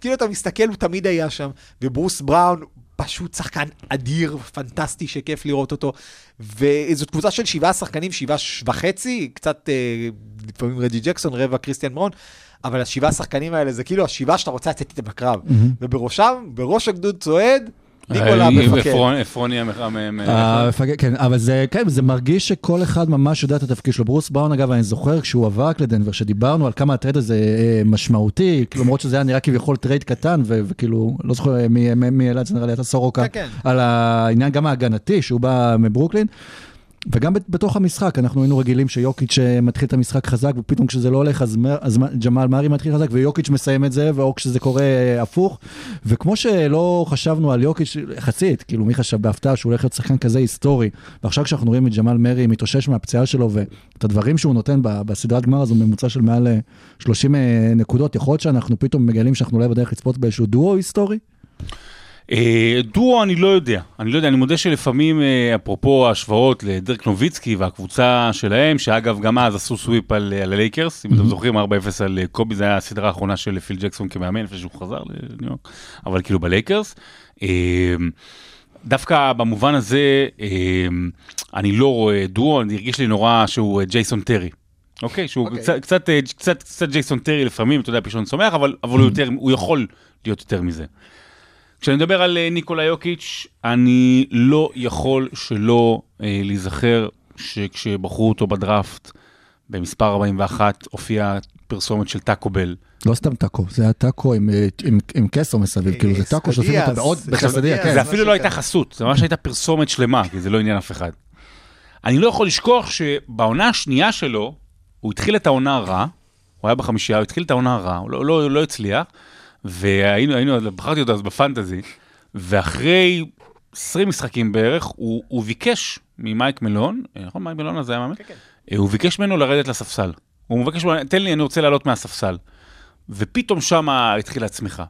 כאילו אתה מסתכל, הוא תמיד היה שם, וברוס בראון פשוט שחקן אדיר, פנטסטי, שכיף לראות אותו. וזאת קבוצה של שבעה שחקנים, שבעה וחצי, קצת אה, לפעמים רג'י ג'קסון, רבע קריסטיאן ברון. אבל השבעה השחקנים האלה זה כאילו השבעה שאתה רוצה לצאת איתם בקרב. ובראשם, בראש הגדוד צועד, ניקולה אה, המפקד. עפרוני המח- המ- המ- המפקד, כן, אבל זה, כן, זה מרגיש שכל אחד ממש יודע את התפקיד שלו. ברוס בראון, אגב, אני זוכר כשהוא עבר לדנבר, שדיברנו על כמה הטרייד הזה אה, משמעותי, כאילו, למרות שזה היה נראה כביכול טרייד קטן, ו- וכאילו, לא זוכר אה, מי- מי מי העלה את זה, נראה לי, אתה סורוקה, כן, כן. על העניין גם ההגנתי, שהוא בא מברוקלין. וגם בת- בתוך המשחק, אנחנו היינו רגילים שיוקיץ' אה, מתחיל את המשחק חזק, ופתאום כשזה לא הולך, אז, מ- אז ג'מאל מארי מתחיל חזק, ויוקיץ' מסיים את זה, או כשזה קורה אה, הפוך. וכמו שלא חשבנו על יוקיץ' יחסית, כאילו מי חשב בהפתעה שהוא הולך להיות שחקן כזה היסטורי, ועכשיו כשאנחנו רואים את ג'מאל מארי מתאושש מהפציעה שלו, ואת הדברים שהוא נותן בסדרת גמר הזו, ממוצע של מעל אה, 30 אה, נקודות, יכול להיות שאנחנו פתאום מגלים שאנחנו אולי בדרך לצפות באיזשהו דואו היסטורי? אה, דואו אני לא יודע, אני לא יודע, אני מודה שלפעמים, אה, אפרופו ההשוואות לדרק נוביצקי והקבוצה שלהם, שאגב גם אז עשו sweep על, על הלייקרס, אם אתם זוכרים 4-0 על אה, קובי, זה היה הסדרה האחרונה של פיל ג'קסון כמאמן, לפני שהוא חזר לניו יורק, אבל כאילו בלייקרס. דווקא במובן הזה, אני לא רואה דואו, אני הרגיש לי נורא שהוא ג'ייסון טרי. אוקיי, שהוא אוקיי. קצת, קצת, קצת, קצת ג'ייסון טרי לפעמים, אתה יודע, פישון צומח, אבל, אבל הוא, יותר, הוא יכול להיות יותר מזה. כשאני מדבר על אה, ניקולה יוקיץ', אני לא יכול שלא אה, להיזכר שכשבחרו אותו בדראפט, במספר 41, הופיעה פרסומת של טאקו בל. לא סתם טאקו, זה היה טאקו עם, אה, עם, עם קסר מסביב, כאילו זה טאקו שעושים אותו. בעוד. בחסדיה, כן. זה אפילו לא הייתה. חסות, זה ממש הייתה פרסומת שלמה, כי זה לא עניין אף אחד. אני לא יכול לשכוח שבעונה השנייה שלו, הוא התחיל את העונה רע, הוא היה בחמישייה, הוא התחיל את העונה רע, הוא לא, לא, לא הצליח, והיינו, היינו, בחרתי אותו אז בפנטזי, ואחרי 20 משחקים בערך, הוא, הוא ביקש ממייק מלון, אה, נכון, מייק מלון הזה היה מאמן? כן, כן. אה, הוא ביקש ממנו לרדת לספסל. הוא מבקש ממנו, תן לי, אני רוצה לעלות מהספסל. ופתאום שם התחילה הצמיחה.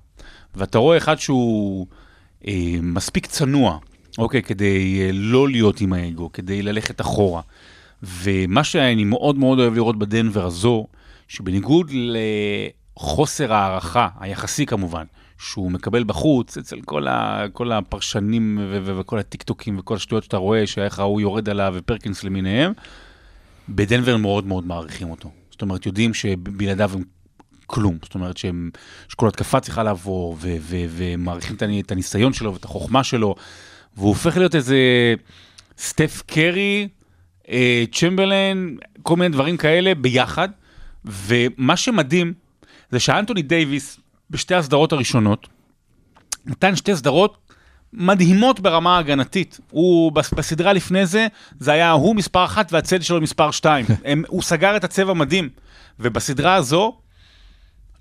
ואתה רואה אחד שהוא אה, מספיק צנוע, אוקיי, כדי אה, לא להיות עם האגו, כדי ללכת אחורה. ומה שאני מאוד מאוד אוהב לראות בדנבר הזו, שבניגוד לחוסר הערכה, היחסי כמובן, שהוא מקבל בחוץ, אצל כל, ה, כל הפרשנים ו- ו- וכל הטיקטוקים וכל השטויות שאתה רואה, שאיך ההוא יורד עליו ופרקינס למיניהם, בדנבר מאוד מאוד מעריכים אותו. זאת אומרת, יודעים שבלעדיו הם כלום. זאת אומרת שהם, שכל התקפה צריכה לעבור, ו- ו- ומעריכים את, הני- את הניסיון שלו ואת החוכמה שלו, והוא הופך להיות איזה סטף קרי, אה, צ'מברלן, כל מיני דברים כאלה ביחד. ומה שמדהים זה שאנטוני דייוויס, בשתי הסדרות הראשונות, נתן שתי סדרות מדהימות ברמה ההגנתית. הוא, בס- בסדרה לפני זה, זה היה הוא מספר אחת והצד שלו מספר שתיים. הם, הוא סגר את הצבע מדהים. ובסדרה הזו,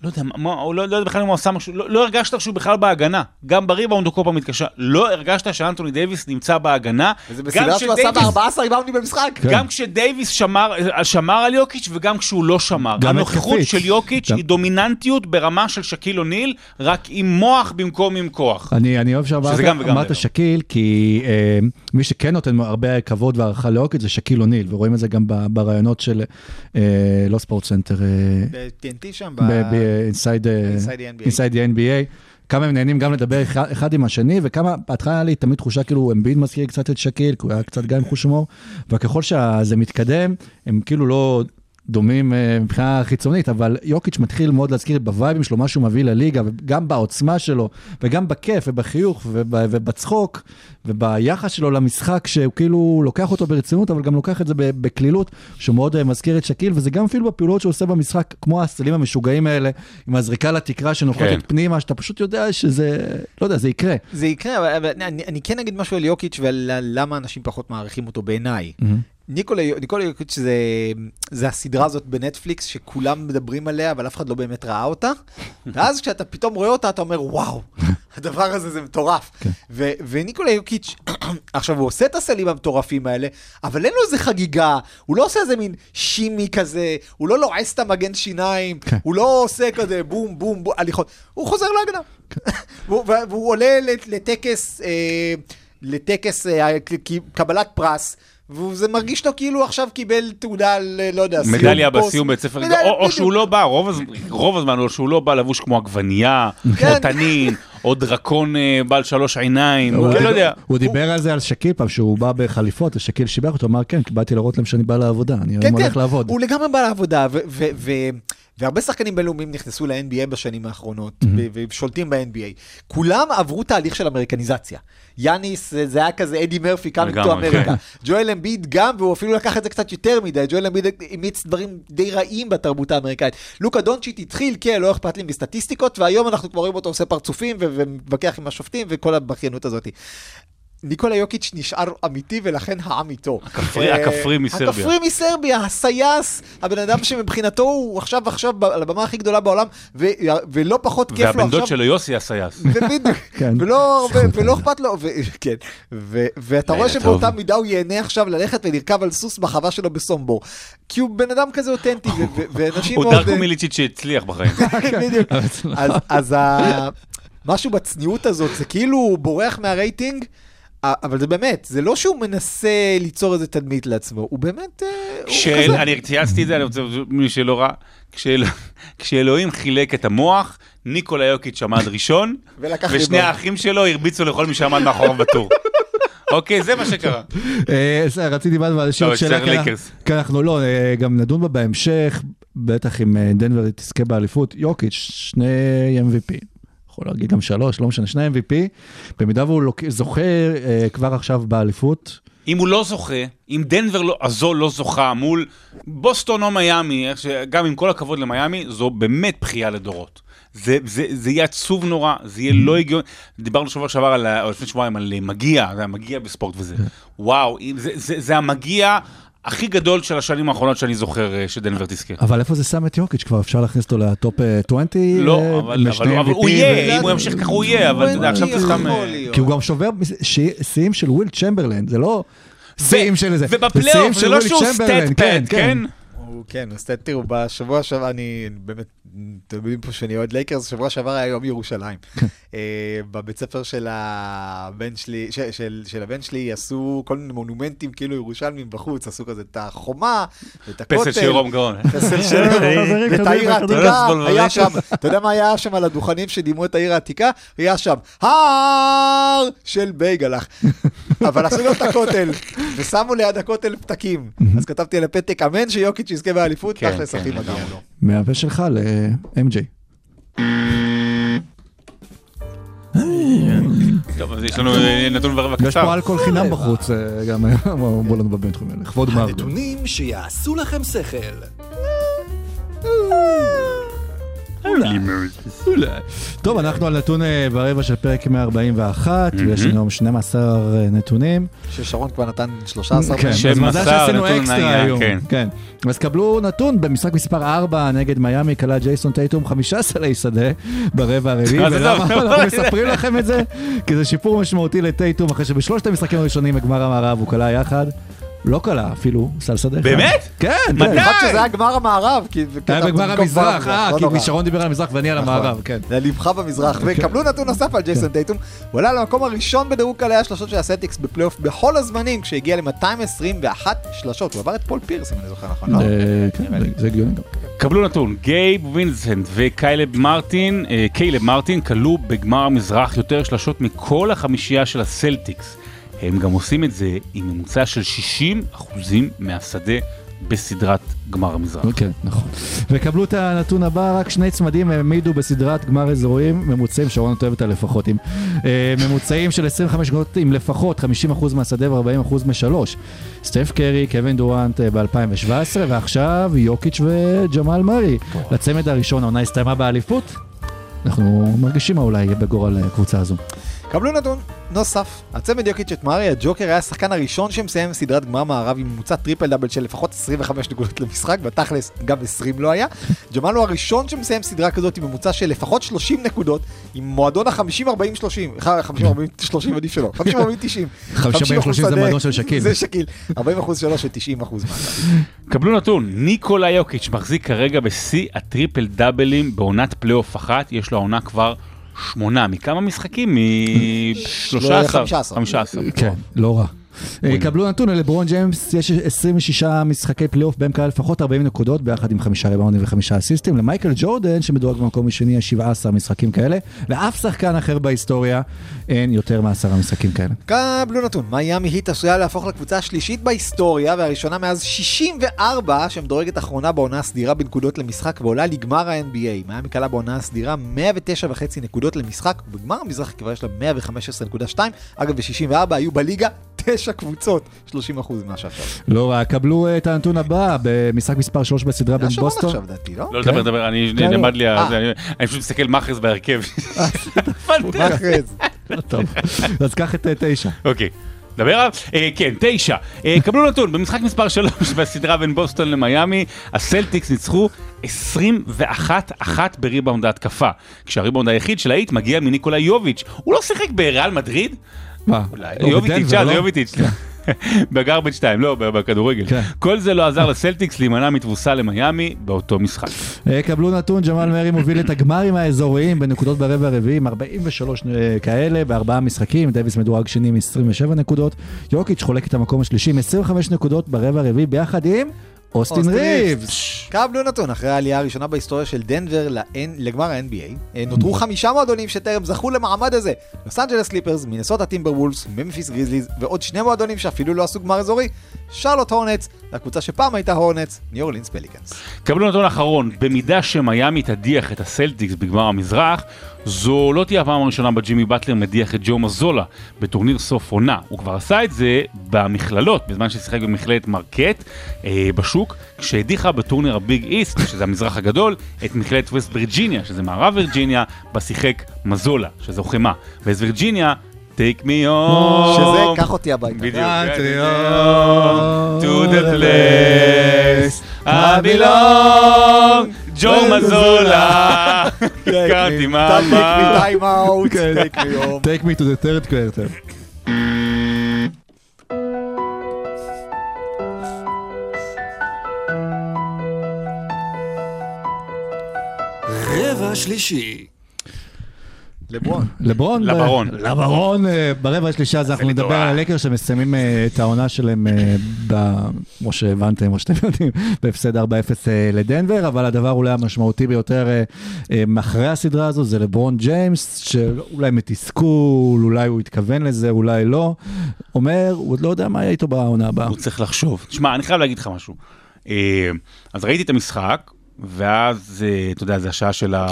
לא יודע, מה, הוא לא, לא יודע בכלל אם הוא עשה משהו, לא, לא הרגשת שהוא בכלל בהגנה. גם בריבאונד הוא כל פעם מתקשר. לא הרגשת שאנטוני דייוויס נמצא בהגנה. וזה גם בסדרה שהוא עשה כשדייוויס- ב-14 ריבאונדים במשחק. כן. גם כשדייוויס שמר, שמר על יוקיץ' וגם כשהוא לא שמר. גם הנוכחות. של יוקיץ' גם- היא דומיננטיות ברמה של שקיל אוניל, רק עם מוח במקום עם כוח. אני, אני אוהב שאמרת. שקיל, כי אה, מי שכן נותן הרבה כבוד והערכה ליוקיץ' זה שקיל אוניל, ורואים את זה גם ב- בראיונות של, אה, לא ספורט סנטר, אה, ב-TNT שם, ב-inside Inside the NBA. inside the NBA. כמה הם נהנים גם לדבר אחד, אחד עם השני, וכמה, בהתחלה היה לי תמיד תחושה כאילו אמביד מזכיר קצת את שקיל, כי הוא היה קצת גם עם חוש הומור, וככל שזה מתקדם, הם כאילו לא דומים אה, מבחינה חיצונית, אבל יוקיץ' מתחיל מאוד להזכיר בווייבים שלו, מה שהוא מביא לליגה, וגם בעוצמה שלו, וגם בכיף, ובחיוך, וב, ובצחוק, וביחס שלו למשחק, שהוא כאילו לוקח אותו ברצינות, אבל גם לוקח את זה בקלילות, שהוא מאוד אה, מזכיר את שקיל, וזה גם אפילו בפעולות שהוא עושה במשחק, כמו הסלים המשוגעים האלה, עם הזריקה לתקרה שנוחתת כן. פנימה, שאתה פשוט יודע שזה, לא יודע, זה יקרה. זה יקרה, אבל, אבל אני, אני כן אגיד משהו על יוקיץ' ולמה אנשים פחות מעריכים אותו בעיניי. ניקולה, ניקולה יוקיץ' זה, זה הסדרה הזאת בנטפליקס שכולם מדברים עליה, אבל אף אחד לא באמת ראה אותה. ואז כשאתה פתאום רואה אותה, אתה אומר, וואו, הדבר הזה זה מטורף. כן. ו- וניקולה יוקיץ', עכשיו הוא עושה את הסלים המטורפים האלה, אבל אין לו איזה חגיגה, הוא לא עושה איזה מין שימי כזה, הוא לא לועס את המגן שיניים, כן. הוא לא עושה כזה בום בום בום הליכות, הוא חוזר להגנה. והוא, והוא עולה לט- לטקס, אה, לטקס אה, קבלת פרס. וזה מרגיש לו כאילו עכשיו קיבל תעודה על, אה, לא יודע, סיום מדליה פוסט. בסיום בית ספר, מדליה, או. שהוא לא בא, רוב, הז... רוב הזמן, או שהוא לא בא לבוש כמו עגבנייה, כן. או תנין, או דרקון אה, בעל שלוש עיניים, הוא לא יודע. הוא דיבר על זה על שקיל פעם, שהוא בא בחליפות, ושקיל שיבח אותו, אמר כן, באתי להראות להם שאני בא לעבודה, אני כן, היום כן, הולך לעבוד. הוא לגמרי בא לעבודה, והרבה שחקנים בינלאומיים נכנסו ל-NBA בשנים האחרונות, ו- ושולטים ב-NBA. כולם עברו תהליך של אמריקניזציה. יאניס, זה זה היה כזה אדי מרפי, קם איתו אמריקה. כן. ג'ואל אמביד גם, והוא אפילו לקח את זה קצת יותר מדי, ג'ואל אמביד אימץ דברים די רעים בתרבות האמריקאית. לוקה דונצ'יט התחיל, כן, לא אכפת לי מסטטיסטיקות, והיום אנחנו כבר רואים אותו עושה פרצופים ו- ומתווכח עם השופטים וכל הבכיינות הזאת. ניקולה יוקיץ' נשאר אמיתי ולכן העם איתו. הכפרי- אה, הכפרי מסרביה. הכפרי מסרביה, הסייס, הבן אדם שמבחינתו הוא עכשיו עכשיו על הבמה הכי גדולה בעולם, ו- ולא פחות כיף לו והבן עכשיו. דוד שלו יוסי הסייס. ובדיוק, כן. ולא אכפת לו, כן, ואתה רואה שבאותה. מידה הוא ייהנה עכשיו ללכת ולרכב על סוס בחווה שלו בסומבור. כי הוא בן אדם כזה אותנטי, ואנשים הוא מאוד... דרקו מיליצ'יץ' שהצליח בחיים. כן, בדיוק. אז, אז ה... משהו בצניעות הזאת, זה כאילו הוא בורח מהרייטינג, א- אבל זה באמת, זה לא שהוא מנסה ליצור איזה תדמית לעצמו, הוא באמת, אה, הוא כזה. אני צייצתי את זה, אני רוצה, מי שלא ראה, כשאל- כשאלוהים חילק את המוח, ניקולה יוקיץ' עמד ראשון, ושני. האחים שלו הרביצו לכל מי שעמד מאחוריו בטור. אוקיי, זה מה שקרה. אה, רציתי לא, לשאול שאלה, כי אנחנו- לא, אה, גם נדון בה בהמשך, בטח אם אה, דנבר תזכה באליפות, יוקיץ', שני MVP. יכול להגיד גם שלוש, לא משנה, שני MVP. במידה והוא לוק- זוכה אה, כבר עכשיו באליפות, אם הוא לא זוכה, אם דנבר לא, הזו לא זוכה מול בוסטון או מיאמי, ש- גם עם כל הכבוד למיאמי, זו באמת בכייה לדורות. זה, זה, זה יהיה עצוב נורא, זה יהיה לא הגיוני. דיברנו שבוע שעבר, על, או לפני שבועיים, על מגיע, זה המגיע בספורט וזה. וואו, אם זה, זה, זה המגיע הכי גדול של השנים האחרונות שאני זוכר אה, שדנבר תזכה. אבל איפה זה שם את יוקיץ'? כבר אפשר להכניס אותו לטופ אה, 20? לא, אה, אבל, משני אבל, הוא יהיה, אם הוא ימשיך ככה הוא יהיה, אבל עכשיו אתה סתם... אה. כי הוא גם שובר שיאים של וויל צ'מברלין, זה לא שיאים של זה. ובפלייאוף, זה לא שהוא stat כן, pad, כן? הוא כן, אז תראו, בשבוע שעבר, אני באמת, אתם יודעים פה שאני אוהד לייקרס, שבוע שעבר היה יום ירושלים. אה, בבית ספר של הבן שלי, ש- של של הבן שלי עשו כל מיני מונומנטים כאילו ירושלמים בחוץ, עשו כזה את החומה, ואת הכותל. פסל של ירום גאון. פסל של חברים, ואת העיר חברים, העתיקה, חברים. היה שם, אתה יודע מה היה שם על הדוכנים שדימו את העיר העתיקה? היה שם, הר של בייגלח. אבל עשו לו את הכותל, ושמו ליד הכותל פתקים. אז כתבתי על הפתק, אמן שיוקיץ' יזכה באליפות, כן, תכלס כן, אחי מגיע. לו. מהפה שלך ל-MJ. טוב, אז יש לנו אה, נתון ורבע יש קצר. פה אלכוהול חינם בחוץ, אה, גם אמרו לנו בבינתחומי, לכבוד מר. נתונים שיעשו לכם שכל. טוב, אנחנו על נתון אה, ברבע של פרק 141, ויש לנו היום 12 נתונים. ששרון כבר נתן 13 כן, אז מזל שעשינו נתון אקסטרה היום. כן. כן. אז קבלו נתון במשחק מספר 4 נגד מיאמי, כלל ג'ייסון טייטום 15 שדה ברבע הרביעי. ולמה. אנחנו מספרים לכם את זה? כי זה שיפור משמעותי לטייטום, אחרי שבשלושת המשחקים הראשונים בגמר המערב הוא כלה יחד. לא כלה, אפילו סל שדה. באמת? כן, מתי? כן. במיוחד שזה היה גמר המערב, כי היה כתבתי בגמר המזרח, אה, כי. שרון דיבר על המזרח ואני על נכון. המערב, כן. זה ליבך במזרח. וקבלו נתון נוסף על ג'ייסון טייטום. הוא עלה למקום הראשון בדירוג קולעי השלשות של הסלטיקס בפלייאוף בכל הזמנים, כשהגיע ל-221 שלשות. הוא עבר את פול פירס, אם אני זוכר נכון, לא? אה, כן, זה- זה הגיוני גם. קבלו נתון, גייב וינסנט וקיילב מרטין, אה, קיילב מרטין קלעו בגמר המזרח יותר שלשות מכל החמישייה של הסלטיקס. הם גם עושים את זה עם ממוצע של 60 אחוזים מהשדה בסדרת גמר המזרח. כן, נכון. וקבלו את הנתון הבא, רק שני צמדים העמידו בסדרת גמר אזורים ממוצעים, שרון אתה אוהב את הלפחות עם, אה, ממוצעים של 25 נקודות עם לפחות 50% מהשדה ו-40% משלוש. סטף קרי, קווין דורנט אה, ב-2017, ועכשיו יוקיץ' וג'מאל מרי. לצמד הראשון העונה הסתיימה באליפות. אנחנו מרגישים מה אולי יהיה בגורל הקבוצה הזו. קבלו נתון נוסף. הצמד יוקיץ' את מארי, הג'וקר היה השחקן הראשון שמסיים סדרת גמר מערב עם ממוצע טריפל דאבל של לפחות 25 נקודות למשחק, בתכלס גם 20 לא היה. ג'מאל הוא הראשון שמסיים סדרה כזאת עם ממוצע של לפחות 30 נקודות, עם מועדון ה-50-40-30, 50-40-30 עדיף שלא, 50-40-90. 50-40-30 זה מועדון של שקיל. זה שקיל, 40 אחוז שלו של 90 אחוז. קבלו נתון, ניקולה יוקיץ' מחזיק כרגע בשיא הטריפל דאבלים בעונת פלייאוף אחת, יש לו העונה כבר שמונה, מכמה משחקים? מ-13? 15. 15. כן, לא רע. קבלו נתון, לברון ג'יימס יש 26 משחקי פלייאוף בהם כלל לפחות 40 נקודות, ביחד עם חמישה ריבאונדים וחמישה אסיסטים. למייקל ג'ורדן, שמדורג במקום השני, יש 17 משחקים כאלה. לאף שחקן אחר בהיסטוריה אין יותר מעשרה משחקים כאלה. קבלו נתון, מיאמי היט עשויה להפוך לקבוצה השלישית בהיסטוריה והראשונה מאז 64 שמדורגת אחרונה בעונה הסדירה בנקודות למשחק ועולה לגמר ה-NBA. מיאמי קלה בעונה הסדירה 109.5 נקודות למשחק, ובגמר המזרח כבר יש לה 115.2. אגב, ב-64 היו בליגה 9 קבוצות, 30 אחוז ממה שעכשיו. לא רע, קבלו אה, את הנתון הבא, במשחק מספר 3 בסדרה זה בין בוסטון. עכשיו, דעתי, לא? לא כן. לדבר, דבר, אני כן, נעמד לי, אה. אני- אני פשוט מסתכל מאחז בהרכב. מאחז. טוב, אז קח את אה, תשע. אוקיי. נדבר עליו? אה, כן, תשע. אה, קבלו נתון, במשחק מספר 3 בסדרה בין בוסטון למיאמי, הסלטיקס ניצחו 21-1 בריבאונד ההתקפה. כשהריבאונד היחיד של האיט מגיע מניקולאי יוביץ'. הוא לא שיחק בריאל מדריד? מה? יוביטיץ', אה, זה לא? יוביטיץ'. בגרבג' 2, לא, בכדורגל. כן. כל זה לא עזר לסלטיקס להימנע מתבוסה למיאמי באותו משחק. אה, קבלו נתון, ג'מאל מרי מוביל את הגמרים האזוריים בנקודות ברבע הרביעי עם 43 אה, כאלה בארבעה משחקים, דוויס מדורג שני עם 27 נקודות, יוקיץ' חולק את המקום השלישי עם 25 נקודות ברבע הרביעי ביחד עם אוסטין ריבס. קבלו נתון, אחרי העלייה הראשונה בהיסטוריה של דנבר לגמר ה-NBA, אה, נותרו חמישה מועדונים שטרם זכו למעמד הזה. לוס אנג'לס קליפרס, מינסוטה טימבר וולפס, ממפיס גריזליז, ועוד שני מועדונים שאפילו לא עשו גמר אזורי, שרלוט הורנץ, והקבוצה שפעם הייתה הורנץ, ניו אורלינס פליקנס. קבלו נתון אחרון, במידה שמיאמי תדיח את הסלטיקס בגמר המזרח, זו לא תהיה הפעם הראשונה בה ג'ימי באטלר מדיח את ג'ו מזולה בטורניר סוף עונה. הוא כבר עשה את זה במכללות, בזמן ששיחק במכללת מרקט אה, בשוק, כשהדיחה בטורניר הביג איסט, שזה המזרח הגדול, את מכללת ווסט וירג'יניה, שזה מערב וירג'יניה, בה שיחק מזולה, שזו חמאה. ווסט וירג'יניה, take me home. שזה, קח אותי הביתה. בדיוק. Country to the place Belong, ג'ו מזולה. קראתי מה Take me time out, כן. take me home. Take me to the third quarter. רבע שלישי. לברון. לברון, לברון. לברון, אה, ברבע השלישי הזה אנחנו נדבר. על הלקר שמסיימים אה, את העונה שלהם, אה, כמו שהבנתם, או שאתם יודעים, בהפסד 4-0 אה, לדנבר, אבל הדבר אולי המשמעותי ביותר מאחורי הסדרה הזו זה לברון ג'יימס, שאולי מתסכול, אולי הוא התכוון לזה, אולי לא, אומר, הוא עוד לא יודע מה יהיה איתו בעונה הבאה. הוא צריך לחשוב. תשמע, אני חייב להגיד לך משהו. אז ראיתי את המשחק, ואז, אה, אתה יודע, זה השעה של ה...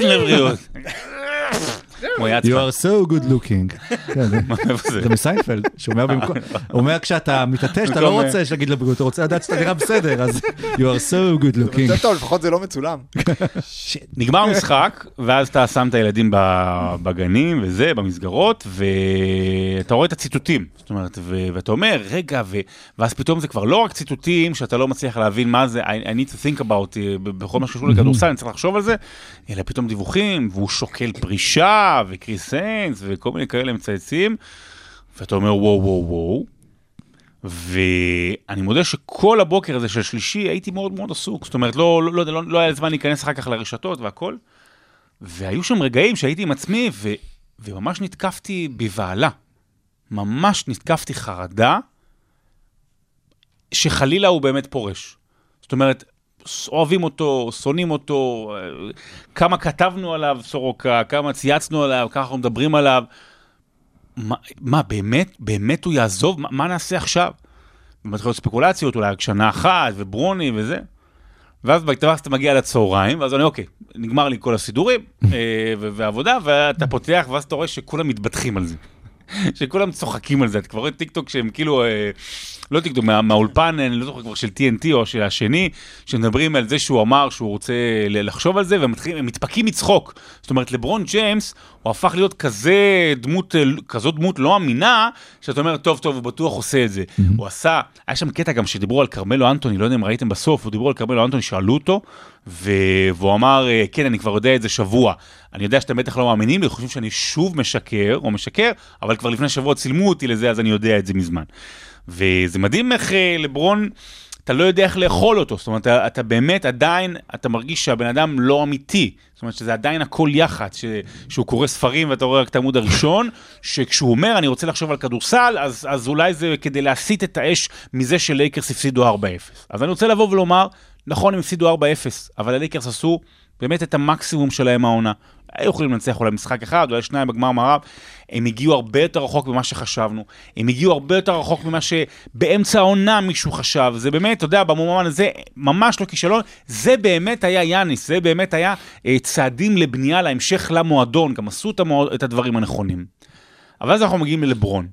לבריאות. הוא היה You are so good looking. כן, זה- מסיינפלד, שאומר במקום, הוא אומר כשאתה מתעטש, אתה לא במקום, רוצה שיגיד לבריאות, אתה רוצה לדעת שאתה נראה בסדר, אז you are so good looking. זה טוב, לפחות זה לא מצולם. נגמר המשחק, ואז אתה שם את הילדים ב- בגנים וזה, במסגרות, ואתה רואה את הציטוטים. זאת אומרת, ו- ואתה אומר, רגע, ו- ואז פתאום זה כבר לא רק ציטוטים שאתה לא מצליח להבין מה זה, I, need to think about, אה, בכל מה שקשור לכדורסל, אני צריך לחשוב על זה, אלא פתאום דיווחים, והוא שוקל פרישה, וקריס סיינס, וכל מיני כאלה מצייצים, ואתה אומר, וואו, וואו, וואו. ואני מודה שכל הבוקר הזה של שלישי הייתי מאוד מאוד עסוק, זאת אומרת, לא, לא, לא, לא, לא היה זמן להיכנס אחר כך לרשתות והכל, והיו שם רגעים שהייתי עם עצמי ו, וממש נתקפתי בבהלה, ממש נתקפתי חרדה, שחלילה הוא באמת פורש. זאת אומרת, אוהבים אותו, שונאים אותו, כמה כתבנו עליו סורוקה, כמה צייצנו עליו, ככה אנחנו מדברים עליו. מה, מה באמת, באמת הוא יעזוב? מה, מה נעשה עכשיו? מתחילות ספקולציות, אולי רק שנה אחת, וברוני וזה. ואז ואז אתה מגיע לצהריים, ואז אני, אוקיי, נגמר לי כל הסידורים אה, ו- והעבודה, ואתה פותח, ואז אתה רואה שכולם מתבדחים על זה. שכולם צוחקים על זה, אתה כבר רואה טיק טוק שהם כאילו, אה, לא טוק, מה, מהאולפן, אני לא זוכר כבר של TNT או של השני, שמדברים על זה שהוא אמר שהוא רוצה לחשוב על זה, והם מתפקעים מצחוק. זאת אומרת, לברון ג'יימס, הוא הפך להיות כזה דמות, אה, כזאת דמות לא אמינה, שאתה אומר, טוב, טוב, הוא בטוח עושה את זה. הוא עשה, היה שם קטע גם שדיברו על כרמלו אנטוני, לא יודע אם ראיתם בסוף, הוא דיברו על כרמלו אנטוני, שאלו אותו, ו... והוא אמר, אה, כן, אני כבר יודע את זה שבוע. אני יודע שאתם בטח לא מאמינים לי, חושבים שאני שוב משקר, או משקר, אבל כבר לפני שבוע צילמו אותי לזה, אז אני יודע את זה מזמן. וזה מדהים איך אה, לברון, אתה לא יודע איך לאכול אותו, זאת אומרת, אתה, אתה באמת עדיין, אתה מרגיש שהבן אדם לא אמיתי. זאת אומרת שזה עדיין הכל יחד, ש, שהוא קורא ספרים ואתה רואה רק את העמוד הראשון, שכשהוא אומר אני רוצה לחשוב על כדורסל, אז, אז אולי זה כדי להסיט את האש מזה שלייקרס הפסידו 4-0. אז אני רוצה לבוא ולומר, נכון הם הפסידו 4-0, אבל הלייקרס עשו באמת את המקסימום שלהם העונה. היו יכולים לנצח אולי משחק אחד, אולי שניים בגמר מערב. הם הגיעו הרבה יותר רחוק ממה שחשבנו. הם הגיעו הרבה יותר רחוק ממה שבאמצע העונה מישהו חשב. זה באמת, אתה יודע, במובן הזה, ממש לא כישלון. זה באמת היה יאניס, זה באמת היה אה, צעדים לבנייה להמשך למועדון. גם עשו את, המועד, את הדברים הנכונים. אבל אז אנחנו מגיעים ללברון,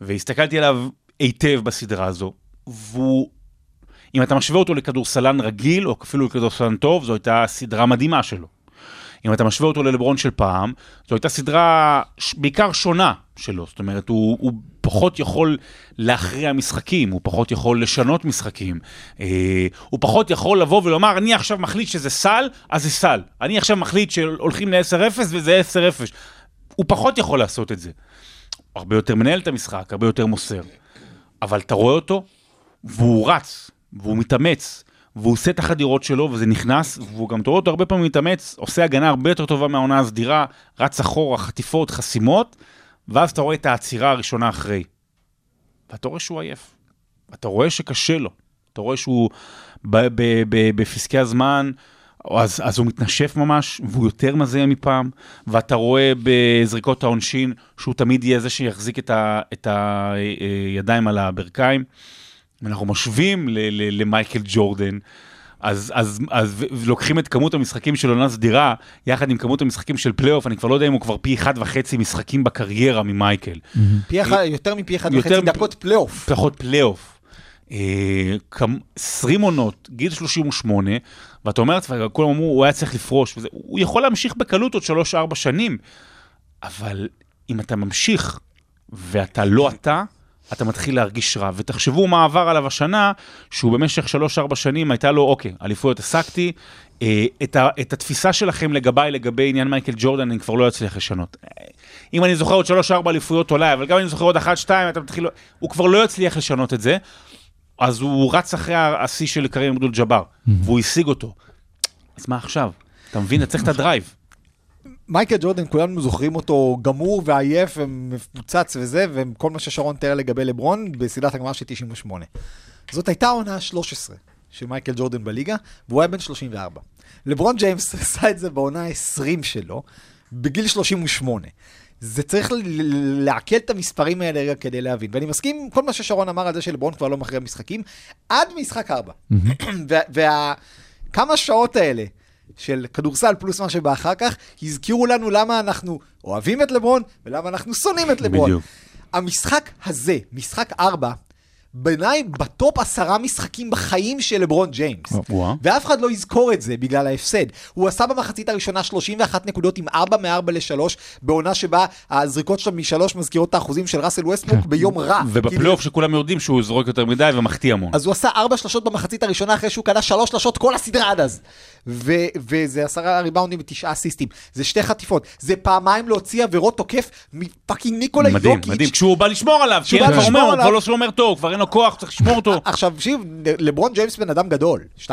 והסתכלתי עליו היטב בסדרה הזו, והוא, אם אתה משווה אותו לכדורסלן רגיל, או אפילו לכדורסלן טוב, זו הייתה סדרה מדהימה שלו. אם אתה משווה אותו ללברון של פעם, זו הייתה סדרה בעיקר שונה שלו, זאת אומרת, הוא, הוא פחות יכול להכריע משחקים, הוא פחות יכול לשנות משחקים, אה, הוא פחות יכול לבוא ולומר, אני עכשיו מחליט שזה סל, אז זה סל. אני עכשיו מחליט שהולכים ל-10-0 וזה 10-0. הוא פחות יכול לעשות את זה. הרבה יותר מנהל את המשחק, הרבה יותר מוסר. אבל אתה רואה אותו, והוא רץ, והוא מתאמץ, והוא עושה את החדירות שלו, וזה נכנס, והוא גם, רואה אותו הרבה פעמים מתאמץ, עושה הגנה הרבה יותר טובה מהעונה הסדירה, רץ אחורה, חטיפות, חסימות, ואז אתה רואה את העצירה הראשונה אחרי. ואתה רואה שהוא עייף. אתה רואה שקשה לו. אתה רואה שהוא בפסקי הזמן, אז, אז הוא מתנשף ממש, והוא יותר מזהה מפעם, ואתה רואה בזריקות העונשין שהוא תמיד יהיה זה שיחזיק את, ה, את הידיים על הברכיים. אנחנו משווים ל- ל- למייקל ג'ורדן, אז, אז, אז לוקחים את כמות המשחקים של עונה סדירה, יחד עם כמות המשחקים של פלייאוף, אני כבר לא יודע אם הוא כבר פי אחד וחצי משחקים בקריירה ממייקל. פי אחד, יותר מפי אחד יותר וחצי מפ- דקות פלייאוף. פחות פלייאוף. אה, כמ- 20 עונות, גיל 38, ואתה אומר לעצמך, כולם אמרו, הוא היה צריך לפרוש, וזה, הוא יכול להמשיך בקלות עוד 3-4 שנים, אבל אם אתה ממשיך ואתה לא אתה, אתה מתחיל להרגיש רע. ותחשבו מה עבר עליו השנה, שהוא במשך 3-4 שנים הייתה לו, אוקיי, אליפויות השגתי, אה, את, ה, את התפיסה שלכם לגביי, לגבי עניין מייקל ג'ורדן, אני כבר לא אצליח לשנות. אה, אם אני זוכר עוד 3-4 אליפויות אולי, אבל גם אם אני זוכר עוד 1-2, אתה מתחיל, הוא כבר לא יצליח לשנות את זה. אז הוא רץ אחרי השיא של קרים אבדול ג'אבר, והוא השיג אותו. אז מה עכשיו? אתה מבין? אתה צריך את ה drive. מייקל ג'ורדן, כולנו זוכרים אותו גמור ועייף ומפוצץ וזה, וכל מה ששרון תיאר לגבי לברון בסדרת הגמר של 98. זאת הייתה העונה ה-13 של מייקל ג'ורדן בליגה, והוא היה בן 34. לברון ג'יימס עשה את זה בעונה ה-20 שלו, בגיל 38. זה צריך לעכל את המספרים האלה רגע כדי להבין. ואני מסכים עם כל מה ששרון אמר על זה שלברון כבר לא מכריע משחקים, עד משחק 4. וכמה שעות האלה של כדורסל פלוס מה שבא אחר כך, הזכירו לנו למה אנחנו אוהבים את לברון ולמה אנחנו שונאים את לברון. בדיוק. המשחק הזה, משחק 4, בעיניי בטופ עשרה משחקים בחיים של לברון ג'יימס. ואף אחד לא יזכור את זה בגלל ההפסד. הוא עשה במחצית הראשונה 31 נקודות עם 4 מ-4 ל-3, בעונה שבה הזריקות שלו משלוש מזכירות את האחוזים של ראסל ווסטבוק ביום רע. ובפלייאוף שכולם יודעים שהוא זורק יותר מדי ומחטיא המון. אז הוא עשה ארבע שלשות במחצית הראשונה אחרי שהוא קלע שלוש שלשות כל הסדרה עד אז. ו- וזה עשרה ריבאונדים ותשעה אסיסטים. זה שתי חטיפות. זה פעמיים להוציא עבירות תוקף מפאקינג ניקולה מדהים, יוקיץ'. מדהים. כשהוא בא לשמור עליו, כי כבר אומר, הוא כבר לא שומר טוב, כבר אין לו כוח, צריך לשמור אותו. עכשיו, תקשיב, לברון ג'יימס בן אדם גדול, 2-6.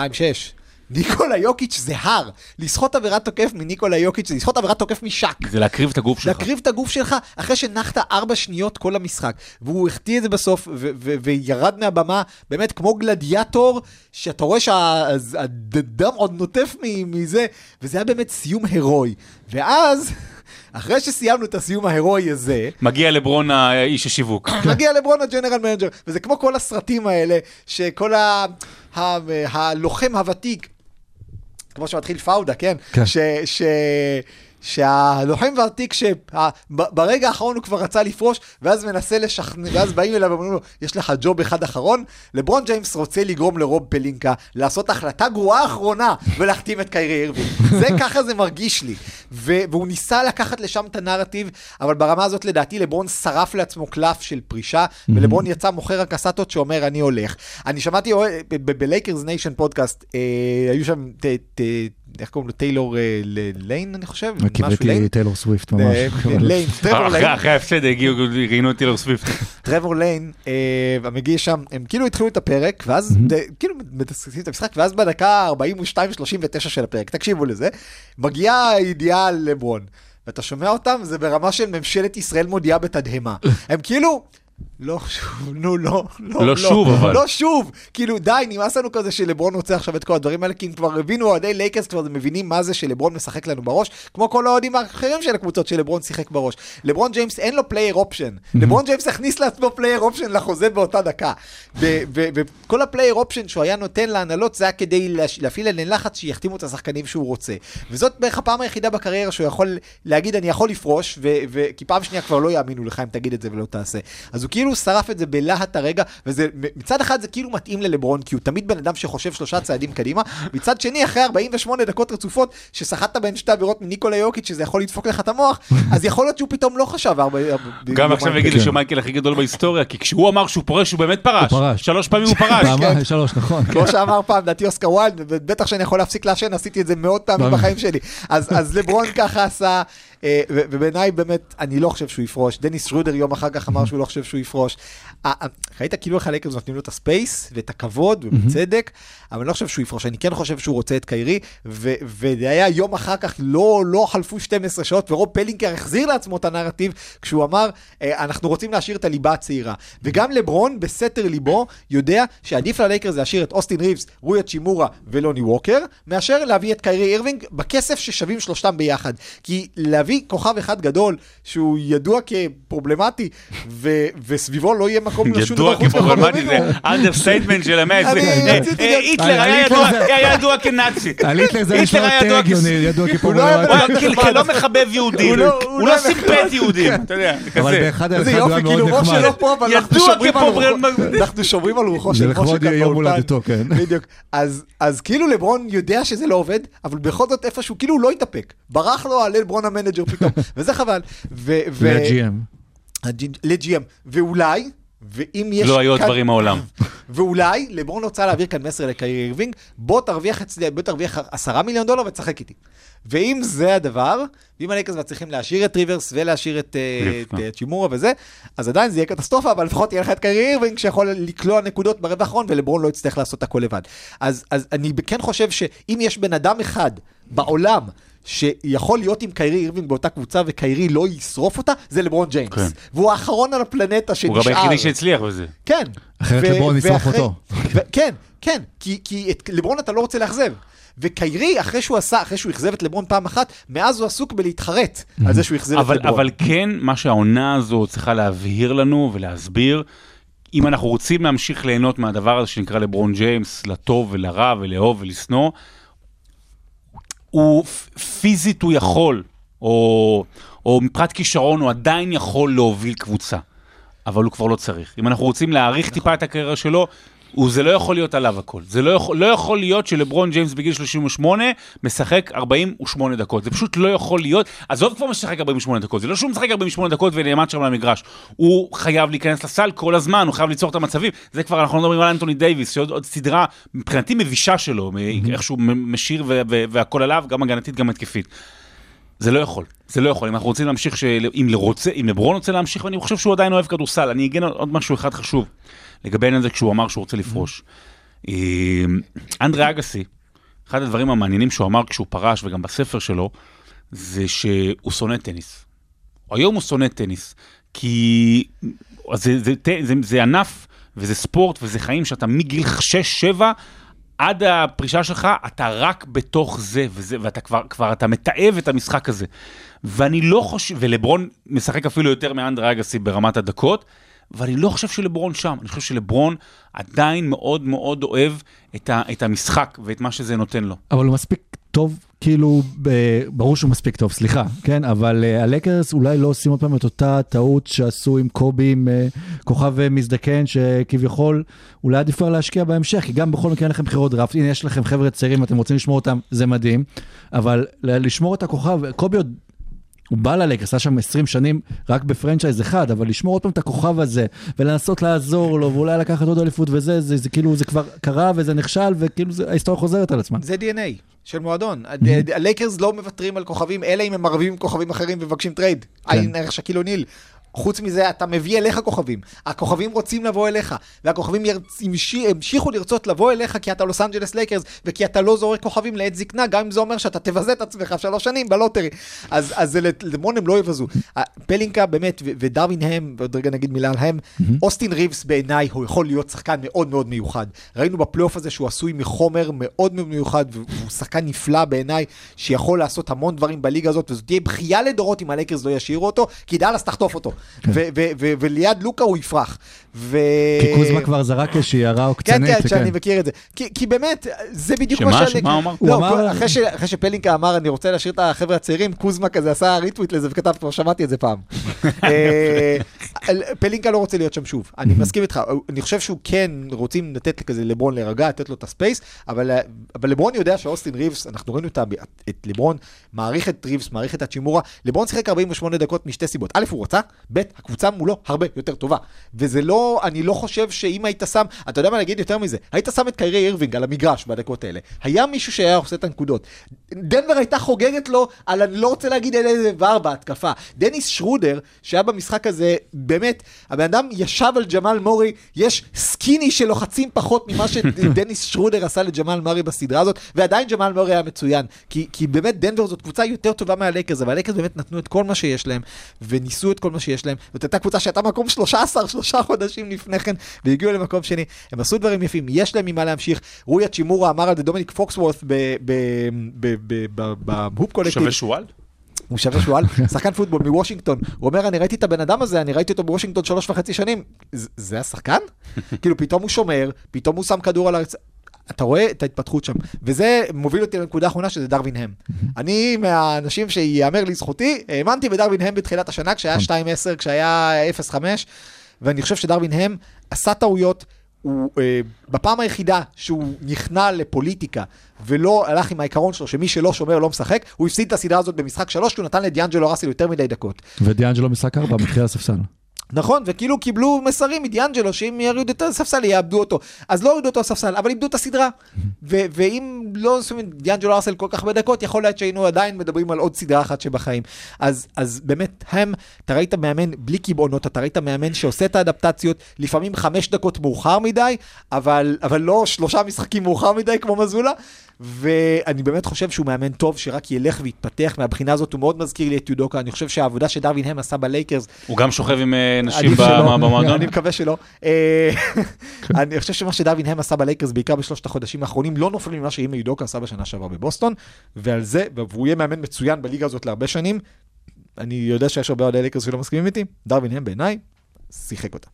ניקולה יוקיץ' זה הר. לסחוט עבירת תוקף מניקולה יוקיץ' זה לסחוט עבירת תוקף משק. זה להקריב את הגוף שלך. להקריב את הגוף שלך אחרי שנחת ארבע שניות כל המשחק. והוא החטיא את זה בסוף, וירד מהבמה, באמת כמו גלדיאטור, שאתה רואה שהדם עוד נוטף מ- מזה, וזה היה באמת סיום הירואי. ואז, אחרי שסיימנו את הסיום ההירואי הזה, מגיע לברון האיש השיווק. מגיע לברון ה general manager, וזה כמו כל הסרטים האלה, שכל ה... ה... הלוחם הוותיק, כמו שמתחיל פאודה, כן? כן. ש... ש... שהלוחם הוותיק שברגע האחרון הוא כבר רצה לפרוש, ואז מנסה לשכנע, ואז באים אליו ואומרים לו, יש לך job אחד אחרון, לברון ג'יימס רוצה לגרום לרוב פלינקה לעשות החלטה גרועה אחרונה ולהחתים את קיירי אירווינג. זה ככה זה מרגיש לי. ו- והוא ניסה לקחת לשם את הנרטיב, אבל ברמה הזאת לדעתי לברון שרף לעצמו קלף של פרישה, ולברון יצא מוכר הקסטות שאומר אני הולך. אני שמעתי בלייקרס ניישן פודקאסט, אה, היו שם, איך קוראים לו? טיילור אה, ליין אני חושב? ליין? טיילור סוויפט ממש. אה, ליין, טרוור ליין. אחרי ההפסד הגיעו, ראיינו את טילר סוויפט. טרוור ליין, אה, המגיע שם, הם כאילו התחילו את הפרק, ואז, כאילו מתסכסים את המשחק, ואז בדקה 42-39 של הפרק, תקשיבו לזה, מגיעה הידיעה על לברון, ואתה שומע אותם, זה ברמה של ממשלת ישראל מודיעה בתדהמה. הם כאילו... לא שוב, נו לא, לא, לא שוב, אבל. לא שוב, כאילו די, נמאס לנו כזה שלברון רוצה עכשיו את כל הדברים האלה, כי הם כבר הבינו, אוהדי לייקרס כבר מבינים מה זה שלברון משחק לנו בראש, כמו כל האוהדים האחרים של הקבוצות שלברון שיחק בראש. לברון ג'יימס אין לו player option, לברון ג'יימס הכניס לעצמו player option לחוזה באותה דקה. וכל ה player option שהוא היה נותן להנהלות זה היה כדי להפעיל עליהן לחץ שיחתימו את השחקנים שהוא רוצה. וזאת בערך הפעם היחידה בקריירה שהוא יכול להגיד אני יכול לפרוש, ו- ו- כי פעם שנייה כבר לא יאמינו לך אם תגיד את זה ולא תעשה. אז הוא כאילו שרף את זה בלהט הרגע, וזה, מצד אחד זה כאילו מתאים ללברון, כי הוא תמיד בן אדם שחושב שלושה צעדים קדימה, מצד שני, אחרי 48 דקות רצופות, שסחטת בין שתי עבירות מניקולה יוקיץ', שזה יכול לדפוק לך את המוח, אז יכול להיות שהוא פתאום לא חשב הרבה... גם עכשיו יגידו כן. שמייקל הכי גדול בהיסטוריה, כי כשהוא אמר שהוא פורש, הוא באמת פרש. שלוש פעמים הוא פרש. פעמיים, שלוש, נכון. כמו שאמר פעם, לדעתי אוסקר ויילד, ובטח שאני יכול להפסיק לעשן, עשיתי את זה מאות פעמים. בחיים שלי. אז אז לברון ככה עשה, אה, ובעיניי באמת, אני לא חושב שהוא יפרוש. דניס שרודר יום אחר כך אמר שהוא לא חושב שהוא יפרוש. אה, אה, ראית כאילו איך הלייקרס נותנים לו את ה space ואת הכבוד, ובצדק, אבל אני לא חושב שהוא יפרוש. אני כן חושב שהוא רוצה את קיירי, וזה היה יום אחר כך, לא לא חלפו 12 שעות, ורוב פלינקה החזיר לעצמו את הנרטיב, כשהוא אמר, אה, אנחנו רוצים להשאיר את הליבה הצעירה. וגם לברון, בסתר ליבו, יודע שעדיף ללייקרס להשאיר את אוסטין ריבס, רוי האצ'ימורה ולוני ווקר, מאשר להביא את קיירי אירווינג בכסף ששווים שלושתם ביחד. כי להביא כוכב אחד גדול, שהוא ידוע כפרובלמטי, ו- וסביבו לא יהיה מקום לשום דבר חוץ מחומרים, זה understatement של המאה אני ה-20. רציתי אה, היטלר היה ידוע- כנאצי. על היטלר זה נשמע היה יותר ידוע הגיוני, ידוע הוא לא כפרובלמטי. הוא היה כ- כלא מחבב יהודים, הוא לא- לא לא סימפט יהודים, אתה יודע, זה אבל כזה. באחד על אחד הוא היה כאילו מאוד נחמד. אבל ידוע שומרים על כפרוגרמ- רוחו- אנחנו שומרים על רוחו זה של לכבוד משה כאן יום באולפן. הולדתו, כן. בדיוק. אז, אז כאילו לברון יודע שזה לא עובד, אבל בכל זאת איפשהו, כאילו הוא לא התאפק. ברח לו על לברון המנג'ר פתאום, וזה חבל. ל-GM. ל-GM. ואולי, ואם יש... לא היו עוד דברים מעולם. ואולי לברון רוצה להעביר כאן מסר לקיירי אירווינג, בוא תרוויח אצלי, בוא תרוויח עשרה מיליון דולר ותשחק איתי. ואם זה הדבר, ואם הלייקרס מצליחים להשאיר את ריברס ולהשאיר את, אה, כן. אה, צ'ימורה וזה, אז עדיין זה יהיה קטסטרופה, אבל לפחות יהיה לך את קיירי אירווינג שיכול לקלוע נקודות ברבע האחרון, ולברון לא יצטרך לעשות הכל לבד. אז, אז אני כן חושב שאם יש בן אדם אחד בעולם, שיכול להיות עם קיירי אירווינג באותה קבוצה וקיירי לא ישרוף אותה, זה לברון ג'יימס. כן. והוא האחרון על הפלנטה שנשאר. הוא גם היחידי שהצליח בזה. כן. אחרת ו- לברון ישרוף ואחרי- אותו. ו- כן, כן, כי, כי את לברון אתה לא רוצה לאכזב. וקיירי, אחרי שהוא עשה, אחרי שהוא אכזב את לברון פעם אחת, מאז הוא עסוק בלהתחרט על זה שהוא אכזב את אבל, לברון. אבל כן, מה שהעונה הזו צריכה להבהיר לנו ולהסביר, אם אנחנו רוצים להמשיך ליהנות מהדבר הזה שנקרא לברון ג'יימס, לטוב ולרע ולאהוב ולשנוא, הוא פיזית הוא יכול, או, או מבחינת כישרון הוא עדיין יכול להוביל קבוצה, אבל הוא כבר לא צריך. אם אנחנו רוצים להעריך טיפה את הקריירה שלו, הוא, זה לא יכול להיות עליו הכל. זה לא יכול, לא יכול להיות שלברון ג'יימס בגיל 38 משחק 48 דקות. זה פשוט לא יכול להיות. עזוב כבר משחק 48 דקות, זה לא שהוא משחק 48 דקות ונעמד שם למגרש. הוא חייב להיכנס לסל כל הזמן, הוא חייב ליצור את המצבים. זה כבר, אנחנו לא מדברים על אנטוני דייוויס, שעוד עוד סדרה מבחינתי מבישה שלו, מ- איך שהוא מ- משיר ו- ו- והכל עליו, גם הגנתית, גם התקפית. זה לא יכול, זה לא יכול. אם אנחנו רוצים להמשיך, של... אם, לרוצה, אם לברון רוצה להמשיך, ואני חושב שהוא עדיין אוהב כדורסל, אני אגן עוד משהו אחד חשוב, לגבי העניין הזה כשהוא אמר שהוא רוצה לפרוש. אה, אנדרי אגסי, אחד הדברים המעניינים שהוא אמר כשהוא פרש, וגם בספר שלו, זה שהוא שונא טניס. היום הוא שונא טניס, כי זה, זה, זה, זה, זה ענף וזה ספורט וזה חיים שאתה מגיל 6-7 עד הפרישה שלך, אתה רק בתוך זה, וזה, ואתה כבר, כבר אתה מתעב את המשחק הזה. ואני לא חושב, ולברון משחק אפילו יותר מאנדרי אגסי ברמת הדקות, ואני לא חושב שלברון שם, אני חושב שלברון עדיין מאוד מאוד אוהב את, ה, את המשחק ואת מה שזה נותן לו. אבל הוא מספיק טוב, כאילו, ברור שהוא מספיק טוב, סליחה, כן? אבל uh, הלקרס אולי לא עושים עוד פעם את אותה טעות שעשו עם קובי, עם uh, כוכב אה, מזדקן, שכביכול אולי עדיף כבר להשקיע בהמשך, כי גם בכל מקרה אין לכם בחירות דראפט, הנה יש לכם חבר'ה צעירים, אתם רוצים לשמור אותם, זה מדהים, אבל לשמור את הכוכב, קובי עוד... הוא בא ללקרס, היה שם 20 שנים רק ב-franchise אחד, אבל לשמור עוד פעם את הכוכב הזה, ולנסות לעזור לו, ואולי לקחת עוד אליפות וזה, זה, זה כאילו, זה כבר קרה וזה נכשל, וכאילו זה, ההיסטוריה חוזרת על עצמה. זה DNA של מועדון. הלייקרס לא מוותרים על כוכבים, אלא אם הם מערבים עם כוכבים אחרים ומבקשים trade. עין ערך שאקיל אוניל. חוץ מזה, אתה מביא אליך כוכבים. הכוכבים רוצים לבוא אליך, והכוכבים המשיכו לרצות לבוא אליך כי אתה לוס אנג'לס לייקרס, וכי אתה לא זורק כוכבים לעת זקנה, גם אם זה אומר שאתה תבזה את עצמך שלוש שנים ב-lottery. אז, אז לברון הם לא יבזו. פלינקה באמת, ודרווין הם, ועוד רגע נגיד מילה על הם, אוסטין ריבס בעיניי הוא יכול להיות שחקן מאוד מאוד מיוחד. ראינו בפלייאוף הזה שהוא עשוי מחומר מאוד מאוד מיוחד, והוא שחקן נפלא בעיניי, שיכול לעשות המון דברים בליגה הזאת, וזאת תהיה בכייה לדורות אם הלייקרס לא ישאירו אותו, כי דאלאס תחטוף אותו. וליד לוקה הוא יפרח. ו... כי קוזמה כבר זרק איזושהי הערה כן, עוקצנית. כן, שאני מכיר את זה. כי, כי באמת, זה בדיוק שמה? מה שאני... שמה הוא אמר? הוא לא, אמר- כל- אחרי, ש... אחרי שפלינקה אמר, אני רוצה להשאיר את החבר'ה הצעירים, קוזמה כזה עשה retweet לזה וכתב, כבר שמעתי את זה פעם. אה, פלינקה לא רוצה להיות שם שוב. אני מסכים איתך, אני חושב שהוא כן רוצים לתת כזה לברון להירגע, לתת לו את ה-space, אבל, אבל לברון יודע שאוסטין ריבס, אנחנו ראינו את לברון, מעריך את ריבס, מעריך את האצ'ימורה, לברון שיחק 48 דקות משתי סיבות. א', הוא רצה, ב', הקבוצה מולו הרבה יותר טובה. וזה לא, אני לא חושב שאם היית שם, אתה יודע מה להגיד יותר מזה, היית שם את קיירי אירווינג על המגרש בדקות האלה. היה מישהו שהיה עושה את הנקודות. דנבר הייתה חוגגת לו על, אני לא רוצה להגיד על איזה איבר בהתקפה. דניס שרודר, שהיה במשחק הזה, באמת, הבן אדם ישב על ג'מאל מורי, יש skinny שלוחצים פחות ממה שדניס שרודר עשה לג'מאל מורי בסדרה הזאת, ועדיין ג'מאל מורי היה מצוין. כי, כי באמת דנבר זאת קבוצה יותר טובה מהלייקרס, אבל הלייקרס באמת נתנו את כל מה שיש להם, וניסו את כל מה שיש להם. זאת הייתה קבוצה שהייתה מקום 13, שלושה חודשים לפני כן, והגיעו למקום שני. הם עשו דברים יפים, יש להם ממה להמשיך. רוי האצ'ימורה אמר על זה דומיניק פוקסוורת' בהופ קולקטיב. שווה שועל? הוא שווה שועל, שחקן פוטבול מוושינגטון. הוא אומר, אני ראיתי את הבן אדם הזה, אני ראיתי אותו בוושינגטון שלוש וחצי שנים. זה השחקן? כאילו, פתאום הוא שומר, פתאום הוא שם כדור על הרצ... אתה רואה את ההתפתחות שם. וזה מוביל אותי לנקודה האחרונה, שזה דרווין הם. אני מהאנשים שיאמר לזכותי, האמנתי בדרווין הם בתחילת השנה, כשהיה 2-10, כשהיה 0-5, ואני חושב שדרווין הם עשה טעויות. הוא, אה, בפעם היחידה שהוא נכנע לפוליטיקה ולא הלך עם העיקרון שלו שמי שלא שומר לא משחק, הוא הפסיד את הסדרה הזאת במשחק שלוש, כי הוא נתן לדיאנג'לו ראסל יותר מדי דקות. ודיאנג'לו משחק ארבע, מתחיל הספסל. נכון, וכאילו קיבלו מסרים מדיאנג'לו שאם יורידו את הספסל יאבדו אותו. אז לא הורידו אותו לספסל, אבל איבדו את הסדרה. ו- ואם לא שמים דיאנג'לו ארסל כל כך הרבה דקות, יכול להיות שהיינו עדיין מדברים על עוד סדרה אחת שבחיים. אז, אז באמת, הם, אתה ראית מאמן בלי קיבעונות, אתה ראית מאמן שעושה את האדפטציות, לפעמים חמש דקות מאוחר מדי, אבל, אבל לא שלושה משחקים מאוחר מדי כמו מזולה. ואני באמת חושב שהוא מאמן טוב, שרק ילך ויתפתח. מהבחינה הזאת הוא מאוד מזכיר לי את יודוקה. אני חושב שהעבודה שדרווין הם עשה בלייקרס, הוא גם שוכב עם אה, נשים במועדון? אני מקווה שלא. אה, אני חושב שמה שדרווין הם עשה בלייקרס, בעיקר בשלושת החודשים האחרונים, לא נופל ממה שאימה יודוקה עשה בשנה שעברה בבוסטון, ועל זה, והוא יהיה מאמן מצוין בליגה הזאת להרבה שנים. אני יודע שיש הרבה אוהדי לייקרס שלא מסכימים איתי, דרווין הם בעיניי, שיחק אותה.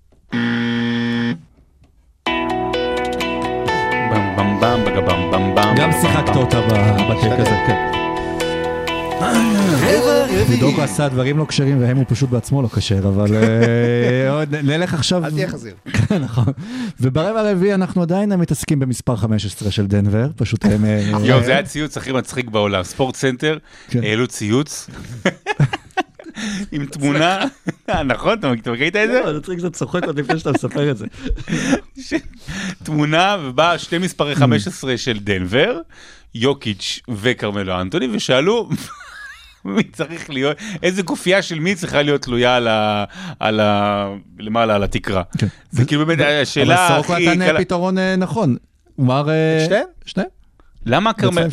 במ במ במ בגבם. גם שיחקת אותה ב- ב-take הזה, כן. יודוקה עשה דברים לא כשרים והם הוא פשוט בעצמו לא כשר, אבל אה, נלך עכשיו... אל תהיה חזיר. כן, נכון. וברבע הרביעי אנחנו עדיין מתעסקים במספר 15 של דנבר, פשוט הם... אה, יואו, זה היה הציוץ הכי מצחיק בעולם. ספורט סנטר, כן. העלו ציוץ. עם תמונה, אה, נכון? אתה מכיר את זה? לא, זה צריך קצת צוחק עוד לפני שאתה מספר את זה. תמונה ובא שתי מספרי 15 של דנבר, יוקיץ' וכרמלו אנטוני, ושאלו מי צריך להיות, איזה גופייה של מי צריכה להיות תלויה על ה... על ה... למעלה, על התקרה. כן. זה כאילו באמת השאלה אבל סורוקו הכי נתן. פתרון אה, נכון. הוא אמר... אה, שתיהן? למה כרמל...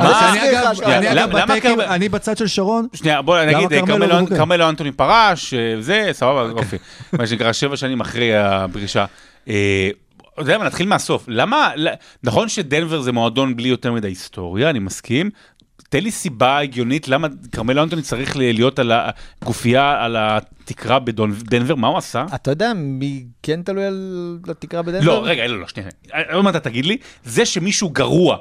אני כרמל- בצד של שרון. שנייה, בוא נגיד, כרמלו לא בוגר? כרמלו אנטוני פרש, אה, זה, סבבה, יופי. מה שנקרא, שבע שנים אחרי הפרישה. אה, אתה יודע מה, נתחיל מהסוף. למה, נכון שדנבר זה מועדון בלי יותר מדי היסטוריה, אני מסכים. תן לי סיבה הגיונית למה כרמלו אנטוני צריך להיות על הגופייה, על התקרה בדנבר, מה הוא עשה? אתה יודע מי כן תלוי על התקרה בדנבר? לא, רגע, לא, לא, שנייה. עוד מעט אתה תגיד לי, זה שמישהו גרוע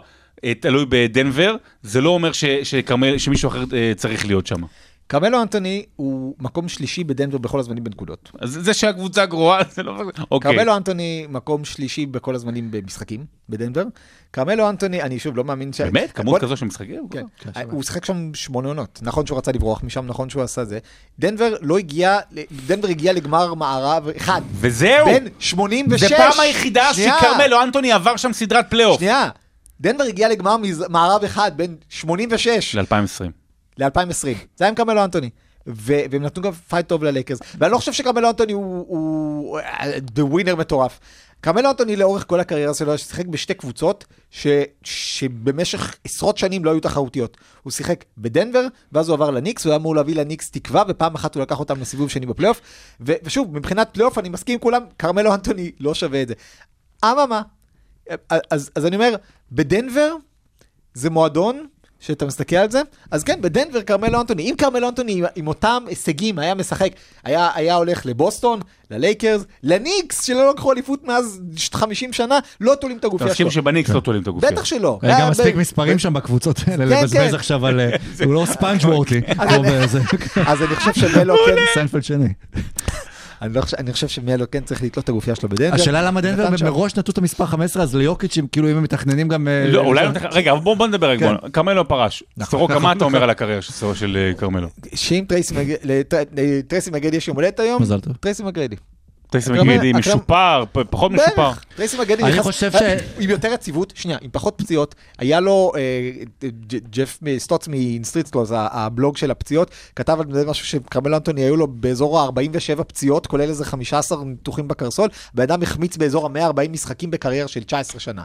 תלוי בדנבר, זה לא אומר ש- שכרמל- שמישהו אחר אה, צריך להיות שם. קרמלו אנטוני הוא מקום שלישי בדנבר בכל הזמנים בנקודות. אז זה שהקבוצה גרועה, זה לא... אוקיי. קרמלו אנטוני מקום שלישי בכל הזמנים במשחקים בדנבר. קרמלו אנטוני, אני שוב לא מאמין ש... באמת? כמות בוא- כזו של משחקים? כן, הוא שיחק שם שמונה עונות, נכון שהוא רצה לברוח משם, נכון שהוא עשה זה. דנבר לא הגיע, דנבר הגיע לגמר מערב אחד. וזהו! בין 86... זה פעם היחידה שכרמלו אנטוני עבר שם סדרת פלייאוף. שנייה, דנבר הגיע לגמר מערב אחד בין 86 ל-2020. ל-2020. זה היה עם כרמלו אנטוני. ו- והם נתנו גם fight טוב ללייקרס. ואני לא חושב שכרמלו אנטוני הוא- הוא the winner מטורף. כרמלו אנטוני לאורך כל הקריירה שלו שיחק בשתי קבוצות ש- שבמשך עשרות שנים לא היו תחרותיות. הוא שיחק בדנבר, ואז הוא עבר לניקס, הוא היה אמור להביא לניקס תקווה, ופעם אחת הוא לקח אותם לסיבוב שני בפלייאוף. ו- ושוב, מבחינת פלייאוף אני מסכים עם כולם, כרמלו אנטוני לא שווה את זה. אממה, אז, אז אני אומר, בדנבר זה מועדון שאתה מסתכל על זה, אז כן, בדנבר כרמלו אנטוני, אם כרמלו אנטוני עם- עם אותם הישגים היה משחק, היה, היה הולך לבוסטון, ללייקרס, לניקס, שלא לקחו אליפות מאז 50 שנה, לא תולים את הגופייה שלו. שבניקס לא תולים את הגופייה. בטח שלא. היה גם היה מספיק מספרים שם בקבוצות האלה כן, לבזבז כן. עכשיו על... אה, הוא לא sponge worthy. אז אני חושב שמלו כן, סיינפלד שני. אני, לא חושב, אני חושב שמלו כן צריך לתלות את הגופייה שלו בדנבר. השאלה למה דנבר מראש נתנו את המספר 15, אז ליוקיץ', הם כאילו אם הם מתכננים גם... אה, לא, אולי... רגע, בוא נדבר רגע. כן. כרמלו פרש. נכון, סורוקה, נכון, מה אתה אומר. על הקריירה של של אה, כרמלו? שאם טרייסי מג- לט- לטרייסי מגרדי יש יום הולדת היום, מזל טוב. טרייסי מגרדי. מגידי הקרמ- משופר, פחות משופר. טרייסי מגרדי אני נכנס- חושב ש- עם יותר יציבות, שנייה, עם פחות פציעות, היה לו, אה, ג'- ג'ף סטוץ מ-Street Laws, הבלוג של הפציעות, כתב על זה משהו שקרמלו אנטוני היו לו באזור ה-47 פציעות, כולל איזה 15 ניתוחים בקרסול, בן אדם החמיץ באזור ה-140 משחקים בקריירה של 19 שנה,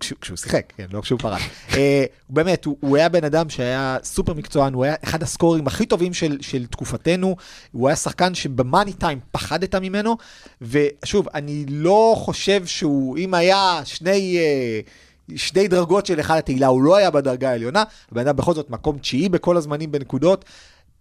כשהוא- כשהוא שיחק, כן, לא כשהוא פרש. אה, באמת, הוא- היה בן אדם שהיה סופר מקצוען, הוא היה אחד הסקורים הכי טובים של, של תקופתנו, הוא היה שחקן שבמאני טיים פחדת ממנו, ושוב, אני לא חושב שהוא, אם היה שני... אה, שני דרגות של אחד התהילה, הוא לא היה בדרגה העליונה, הבן אדם בכל זאת מקום תשיעי בכל הזמנים בנקודות,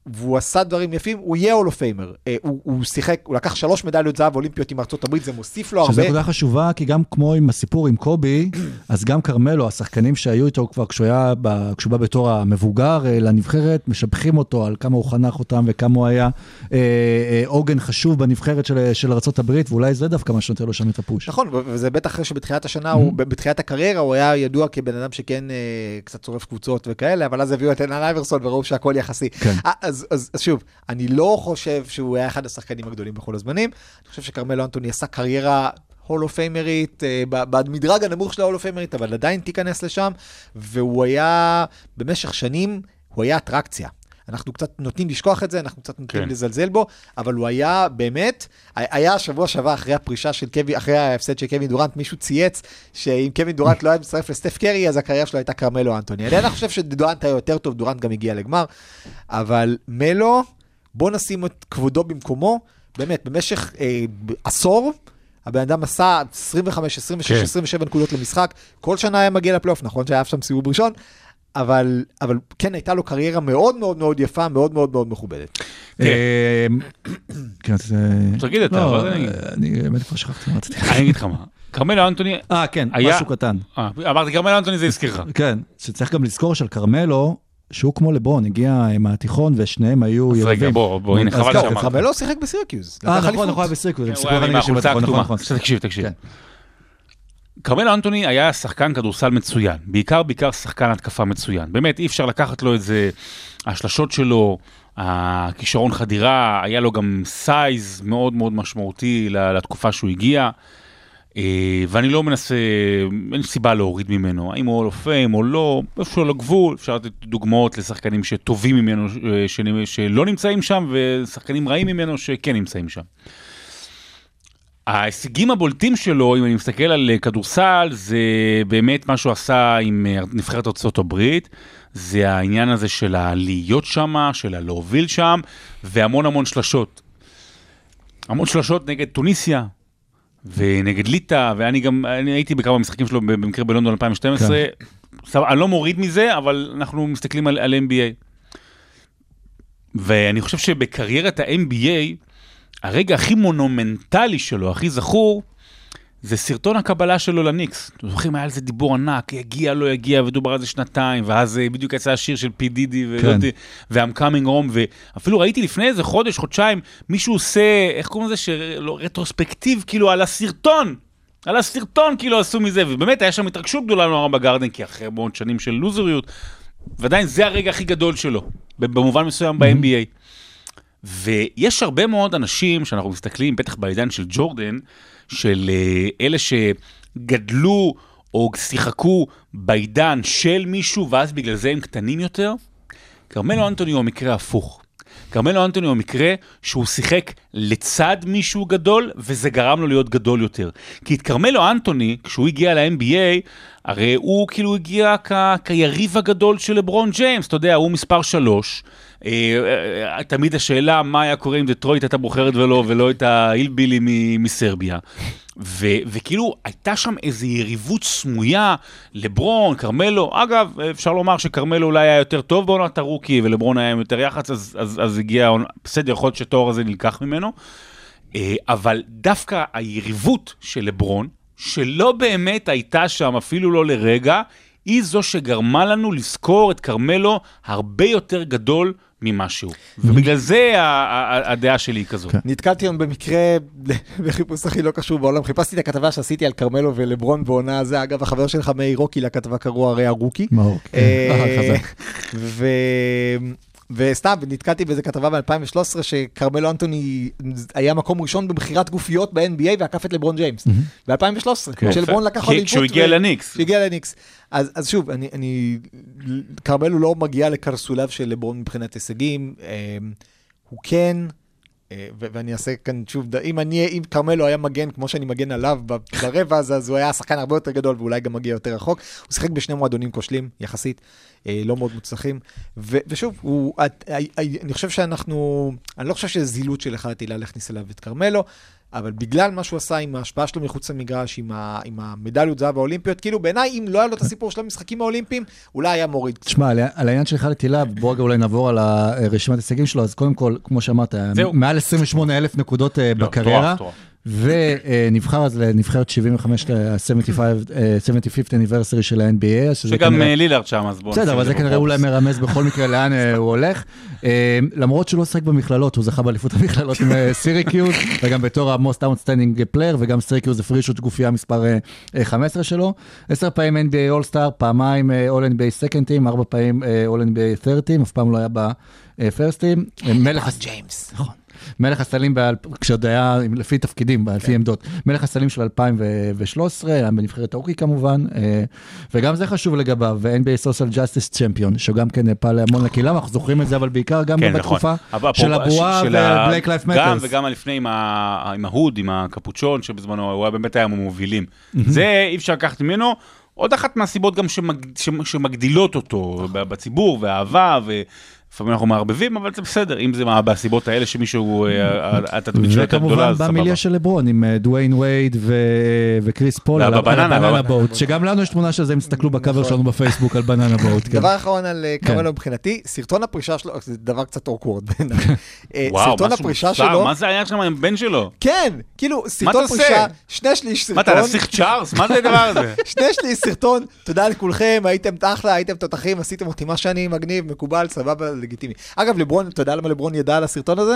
והוא עשה דברים יפים, הוא יהיה הולו פיימר. אה, הוא, הוא שיחק, הוא לקח שלוש מדליות זהב אולימפיות עם ארצות הברית, זה מוסיף לו שזו הרבה. נקודה חשובה, כי גם כמו עם הסיפור עם קובי, אז גם כרמלו, השחקנים שהיו איתו כבר כשהוא היה, כשהוא בא בתור המבוגר אה, לנבחרת, משבחים אותו על כמה הוא חנך אותם וכמה הוא היה אה, אה, עוגן חשוב בנבחרת של, של ארה"ב, ואולי זה דווקא מה שנותן לו שם את הפוש. נכון, וזה בטח אחרי שבתחילת השנה, הוא, בתחילת הקריירה, הוא היה ידוע כבן אדם שכן אה, קצת צורף קבוצות וכאלה, אבל אז הביאו את אלן אייברסון וראו שהכל יחסי. כן. אז, אז, אז שוב, אני לא חושב שהוא היה אחד השחקנים הגדולים בכל הזמנים, אני חושב שכרמלו אנטוני עשה קריירה הולו פיימרית, אה, ב- במדרג הנמוך של ההולו פיימרית, אבל עדיין תיכנס לשם, והוא היה, במשך שנים, הוא היה אטרקציה. אנחנו קצת נוטים לשכוח את זה, אנחנו קצת נוטים כן. לזלזל בו, אבל הוא היה באמת, היה שבוע שעבר אחרי הפרישה של קווין, אחרי ההפסד של קווין דורנט, מישהו צייץ שאם קווין דורנט לא היה מצטרף לסטף קרי, אז הקריירה שלו הייתה כרמלו אנטוני. אני חושב שדורנט היה יותר טוב, דורנט גם הגיע לגמר, אבל מלו, בוא נשים את כבודו במקומו, באמת, במשך אה, עשור, הבן אדם עשה 25, 26, כן. 27 נקודות למשחק, כל שנה היה מגיע לפלייאוף, נכון שהיה שם סיבוב ראשון, אבל, אבל כן, הייתה לו קריירה מאוד מאוד מאוד יפה, מאוד מאוד מאוד מכובדת. אה, כן, זה... תגיד אתה, לא, אבל אני- אני באמת כבר שכחתי מה רציתי. אני אגיד לך מה. כרמלו אנטוני, אה, כן, משהו קטן. אה, אמרתי כרמלו אנטוני זה הזכיר לך. כן, שצריך גם לזכור של כרמלו, שהוא כמו לברון, הגיע מהתיכון ושניהם היו אז רגע, ילדים. בוא, בוא, הנה, אז חבל לא, שאמרת. קרמלו שיחק בסירקיוז. אה, נכון. נכון, החולצה בתיכון, נכון. נכון. עכשיו תקשיב, תקשיב. כרמל אנטוני היה שחקן כדורסל מצוין, בעיקר בעיקר שחקן התקפה מצוין. באמת, אי אפשר לקחת לו את זה, השלשות שלו, הכישרון חדירה, היה לו גם סייז מאוד מאוד משמעותי לתקופה שהוא הגיע. אה, ואני לא מנסה, אין סיבה להוריד ממנו, האם הוא פיים או לא, איפשהו על הגבול, אפשר לתת דוגמאות לשחקנים שטובים ממנו, אה, שלא נמצאים שם, ושחקנים רעים ממנו שכן נמצאים שם. ההישגים הבולטים שלו, אם אני מסתכל על אה, כדורסל, זה באמת מה שהוא עשה עם אה, נבחרת ארצות הברית, זה העניין הזה של הלהיות שם, של הלהוביל שם, והמון המון שלשות. המון שלשות נגד טוניסיה, ונגד ליטא, ואני גם, אני הייתי בכמה משחקים שלו במקרה בלונדון 2012, סבבה, אני לא מוריד מזה, אבל אנחנו מסתכלים על, על NBA. ואני חושב שבקריירת ה-NBA, הרגע הכי מונומנטלי שלו, הכי זכור, זה סרטון הקבלה שלו לניקס. אתם זוכרים, היה על זה דיבור ענק, יגיע, לא יגיע, ודובר על זה שנתיים, ואז אה, בדיוק יצא השיר של פי דידי. ו-I'm coming home, ואפילו ראיתי לפני איזה חודש, חודשיים, מישהו עושה, איך קוראים לזה, שלא, רטרוספקטיב, כאילו, על הסרטון. על הסרטון כאילו עשו מזה, ובאמת היה שם התרגשות גדולה נורא בגרדן, כי אחרי מאוד שנים של לוזריות, ועדיין זה הרגע הכי גדול שלו, במובן מסוים ב-NBA. ויש הרבה מאוד אנשים שאנחנו מסתכלים, בטח בעידן של ג'ורדן, של אה, אלה שגדלו או שיחקו בעידן של מישהו, ואז בגלל זה הם קטנים יותר. כרמלו אנטוני הוא המקרה ההפוך. כרמלו אנטוני הוא המקרה שהוא שיחק לצד מישהו גדול, וזה גרם לו להיות גדול יותר. כי את כרמלו אנטוני, כשהוא הגיע ל-NBA, הרי הוא כאילו הגיע כ- כיריב הגדול של לברון ג'יימס, אתה יודע, הוא מספר שלוש, אה, אה, תמיד השאלה מה היה קורה אם דטרויט הייתה בוחרת ולא, ולא את ההילבילי מסרביה. ו- וכאילו הייתה שם איזו יריבות סמויה, לברון, כרמלו, אגב, אפשר לומר שכרמלו אולי היה יותר טוב בעונת הרוקי ולברון היה עם יותר יח"צ, אז, אז, אז הגיע, בסדר, יכול להיות שהתואר הזה נלקח ממנו, אה, אבל דווקא היריבות של לברון, שלא באמת הייתה שם אפילו לא לרגע, היא זו שגרמה לנו לזכור את כרמלו הרבה יותר גדול ממשהו. ובגלל זה הדעה שלי היא כזאת. כן. נתקלתי היום במקרה בחיפוש הכי לא קשור בעולם, חיפשתי את הכתבה שעשיתי על כרמלו ולברון בעונה הזה, אגב, החבר שלך מאיר רוקי לכתבה קראו הרי הרוקי. מאור. כן. אה, אה, חזק. וסתם, נתקלתי באיזה כתבה ב-2013 שכרמלו אנטוני היה מקום ראשון במכירת גופיות ב-NBA ועקף את לברון ג'יימס. ב-2013, כן. כשלברון לקח כי- אליפות. כשהוא הגיע ו- לניקס. כשהוא הגיע לניקס. אז, אז שוב, אני, אני, כרמלו לא מגיע לקרסוליו של לברון מבחינת הישגים, אה, הוא כן, ואני אעשה כאן שוב, אם אני, אם כרמלו היה מגן כמו שאני מגן עליו ברבע הזה, אז הוא היה שחקן הרבה יותר גדול ואולי גם מגיע יותר רחוק. הוא שיחק בשני מועדונים כושלים, יחסית, אה, לא מאוד מוצלחים. ושוב, הוא, אה, אה, אני חושב שאנחנו, אני לא חושב שזה זילות של אחד הטילה להכניס אליו את כרמלו. אבל בגלל מה שהוא עשה עם ההשפעה שלו מחוץ למגרש, עם, ה, עם המדליות זהב האולימפיות, כאילו בעיניי, אם לא היה לו את הסיפור של המשחקים האולימפיים, אולי היה מוריד. תשמע, על- על העניין של היכל התהילה, בוא רגע אולי נעבור על הרשימת ההישגים שלו, אז קודם כל, כמו שאמרת, זהו. מעל 28 אלף נקודות אה, לא, בקריירה. ונבחר אז לנבחרת 75 ל-75 75th anniversary של ה-NBA, שגם אה, לילארד שם, אז בואו בסדר, אבל זה כנראה אולי מרמז בכל מקרה לאן אה, הוא הולך. אה, למרות שהוא לא שיחק במכללות, הוא זכה באליפות המכללות עם אה, סיריקיוז, וגם בתור ה-most outstanding player, וגם סיריקיוז הפרישו את גופייה מספר אה, אה, 15 שלו. עשר פעמים NBA All-Star, פעמיים אה, All-NBA Second Team, ארבע פעמים אה, All-NBA Third Team, אף פעם לא היה ב-First Team. אה, מלך ג'יימס. נכון. מלך הסלים, כשעוד היה לפי תפקידים, לפי עמדות. מלך הסלים של 2013, היה בנבחרת הרוקי כמובן, אה, וגם זה חשוב לגביו, ו-NBA Social Justice Champion, שגם כן פעל המון לקהילה, אנחנו זוכרים את זה, אבל בעיקר גם כן, נכון. בתקופה אבל של הבועה ו-Black Life Matters. גם וגם לפני עם ה- עם ההוד, עם הקפוצ'ון, שבזמנו הוא היה באמת היה מהמובילים. זה אי אפשר לקחת ממנו. עוד אחת מהסיבות גם שמג- שמ- שמגדילות אותו בציבור, ואהבה, ולפעמים אנחנו מערבבים, אבל זה בסדר, אם זה מה- מהסיבות האלה שמישהו, אה, התדמית שלו יותר גדולה, וכמובן אז סבבה. במיליה של לברון עם אה, דוויין וייד וקריס פול, על הבננה ב-banana boat, שגם לנו יש תמונה של זה, אם תסתכלו ב-cover שלנו בפייסבוק על banana boat. כן. דבר אחרון על אה, כן. כרמלו מבחינתי, סרטון הפרישה שלו, זה דבר קצת awkward בעיניי. סרטון הפרישה שלו, מה זה היה שם עם הבן שלו? כן, כאילו, סרטון פרישה? שני שליש מה, אתה סרטון, נסיך צ'ארלס? מה זה הדבר הזה? שני שליש סרטון, תודה לכולכם, הייתם אחלה, הייתם תותחים, עשיתם אותי מה שאני מגניב, מקובל, סבבה, לגיטימי. אגב, לברון, אתה יודע למה לברון ידע על הסרטון הזה?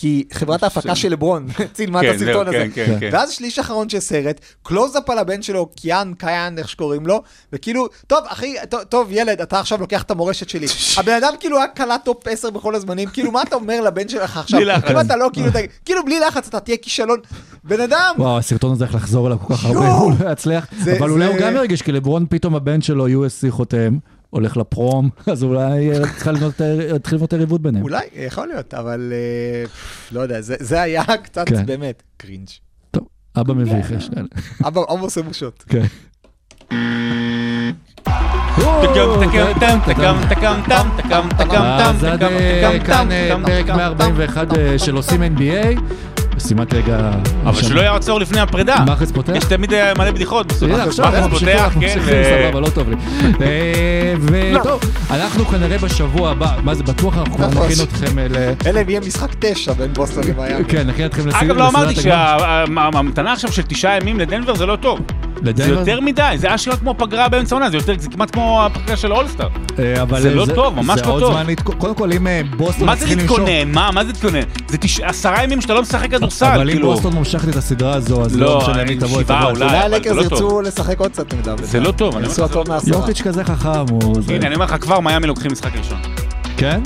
כי חברת ההפקה של לברון צילמה את כן, הסרטון הזה. כן, כן. ואז שליש אחרון של סרט, קלוזאפ על הבן שלו, קיאן, קיאן, איך שקוראים לו, וכאילו, טוב, אחי, טוב, ילד, אתה עכשיו לוקח את המורשת שלי. הבן אדם כאילו היה קלט top 10 בכל הזמנים, כאילו, מה אתה אומר לבן שלך עכשיו? בלי לחץ. אם אתה לא, כאילו, כאילו, בלי לחץ, אתה תהיה כישלון. בן אדם, וואו, הסרטון הזה הולך לחזור אליו כל כך הרבה, יואו! הוא לא יצליח. אבל אולי הוא גם ירגיש, כי לברון פתאום הבן שלו, USC חותם, הולך לפרום, אז אולי צריכה לבנות, אה, לבנות יריבות ביניהם. אולי, יכול להיות, אבל אה, לא יודע, זה זה היה קצת כן. באמת קרינג'. טוב, אבא מביך, יש כאלה. אבא אבא עושה בושות. כן. אז עד כאן פרק תקם, 141 אה, של עושים NBA. שימת רגע... אבל. שלא יעצור לפני הפרידה. מאחז פותח? יש תמיד אה, מלא בדיחות עכשיו, מאחז אנחנו ממשיכים, פותח, אנחנו כן, סבבה, לא טוב לי. אה, וטוב, אנחנו כנראה בשבוע הבא, מה זה בטוח, אנחנו כבר נכון. נכין אתכם ל... אלא אם יהיה משחק תשע בין בוסטון למיאמי. כן, נכין אתכם לסדרת אגב, לא אמרתי הגמר. שההמתנה עכשיו של תשעה ימים לדנבר זה לא טוב. זה לדנבר? יותר מדי, זה אשכרה כמו פגרה באמצע העונה, זה יותר- זה כמעט כמו הפגרה של אולסטאר. אה, זה לא טוב, ממש זה לא עוד טוב. זמן להתכונן. קודם כל, אם אה, בוסטון מה זה. להתכונן? מה מה זה להתכונן? זה עשרה ימים שאתה לא משחק כדורסל, אבל אם כאילו. בוסטון מושכת את הסדרה הזו, אז לא, לא משנה מי תבוא, תבוא. אולי. הלקרס לא טוב. ירצו לשחק עוד קצת נגדם. זה לא טוב, אני יעשו אומר לך, הכל מהעשרה. יוקיץ' כזה חכם, הנה, אני אומר לך כבר, מיאמי לוקחים משחק ראשון. כן?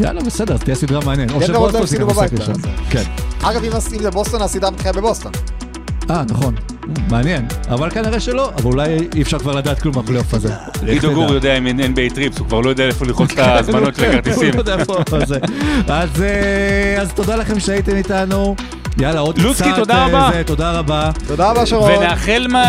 יאללה, בסדר, תהיה סדרה מעניינת. או לא שבוסטון תיקח משחק ראשון. אז- כן. אגב, אם זה בוסטון, הסדרה מתחילה בבוסטון. אה, נכון. מעניין. אבל כנראה שלא, אבל אולי אי אפשר כבר לדעת כלום מהפלייאוף הזה. עידו גור יודע עם NBA טריפס, הוא כבר לא יודע איפה ללחוץ את ההזמנות של הכרטיסים. הוא לא אה, אז תודה לכם שהייתם איתנו. יאללה, עוד לוצקי, קצת... תודה אה, רבה. זה, תודה רבה. תודה רבה, שרון. ונאחל מה...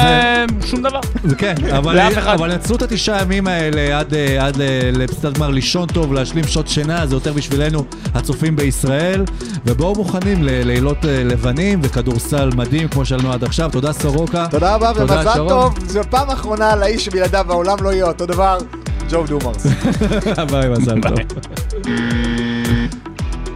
שום דבר. כן, אבל, לאף אחד. אבל נצלו את התשעה ימים האלה עד, אה, עד ל- לפסטת גמר לישון טוב, להשלים שעות שינה, זה יותר בשבילנו, הצופים בישראל. ובואו מוכנים ללילות אה, לבנים וכדורסל מדהים כמו שלנו עד עכשיו. תודה סורוקה. תודה רבה תודה, ומזל שרון. טוב. זו פעם אחרונה לאיש שבלעדיו העולם לא יהיה אותו דבר, ג'ו דומרס. ביי, מזל טוב.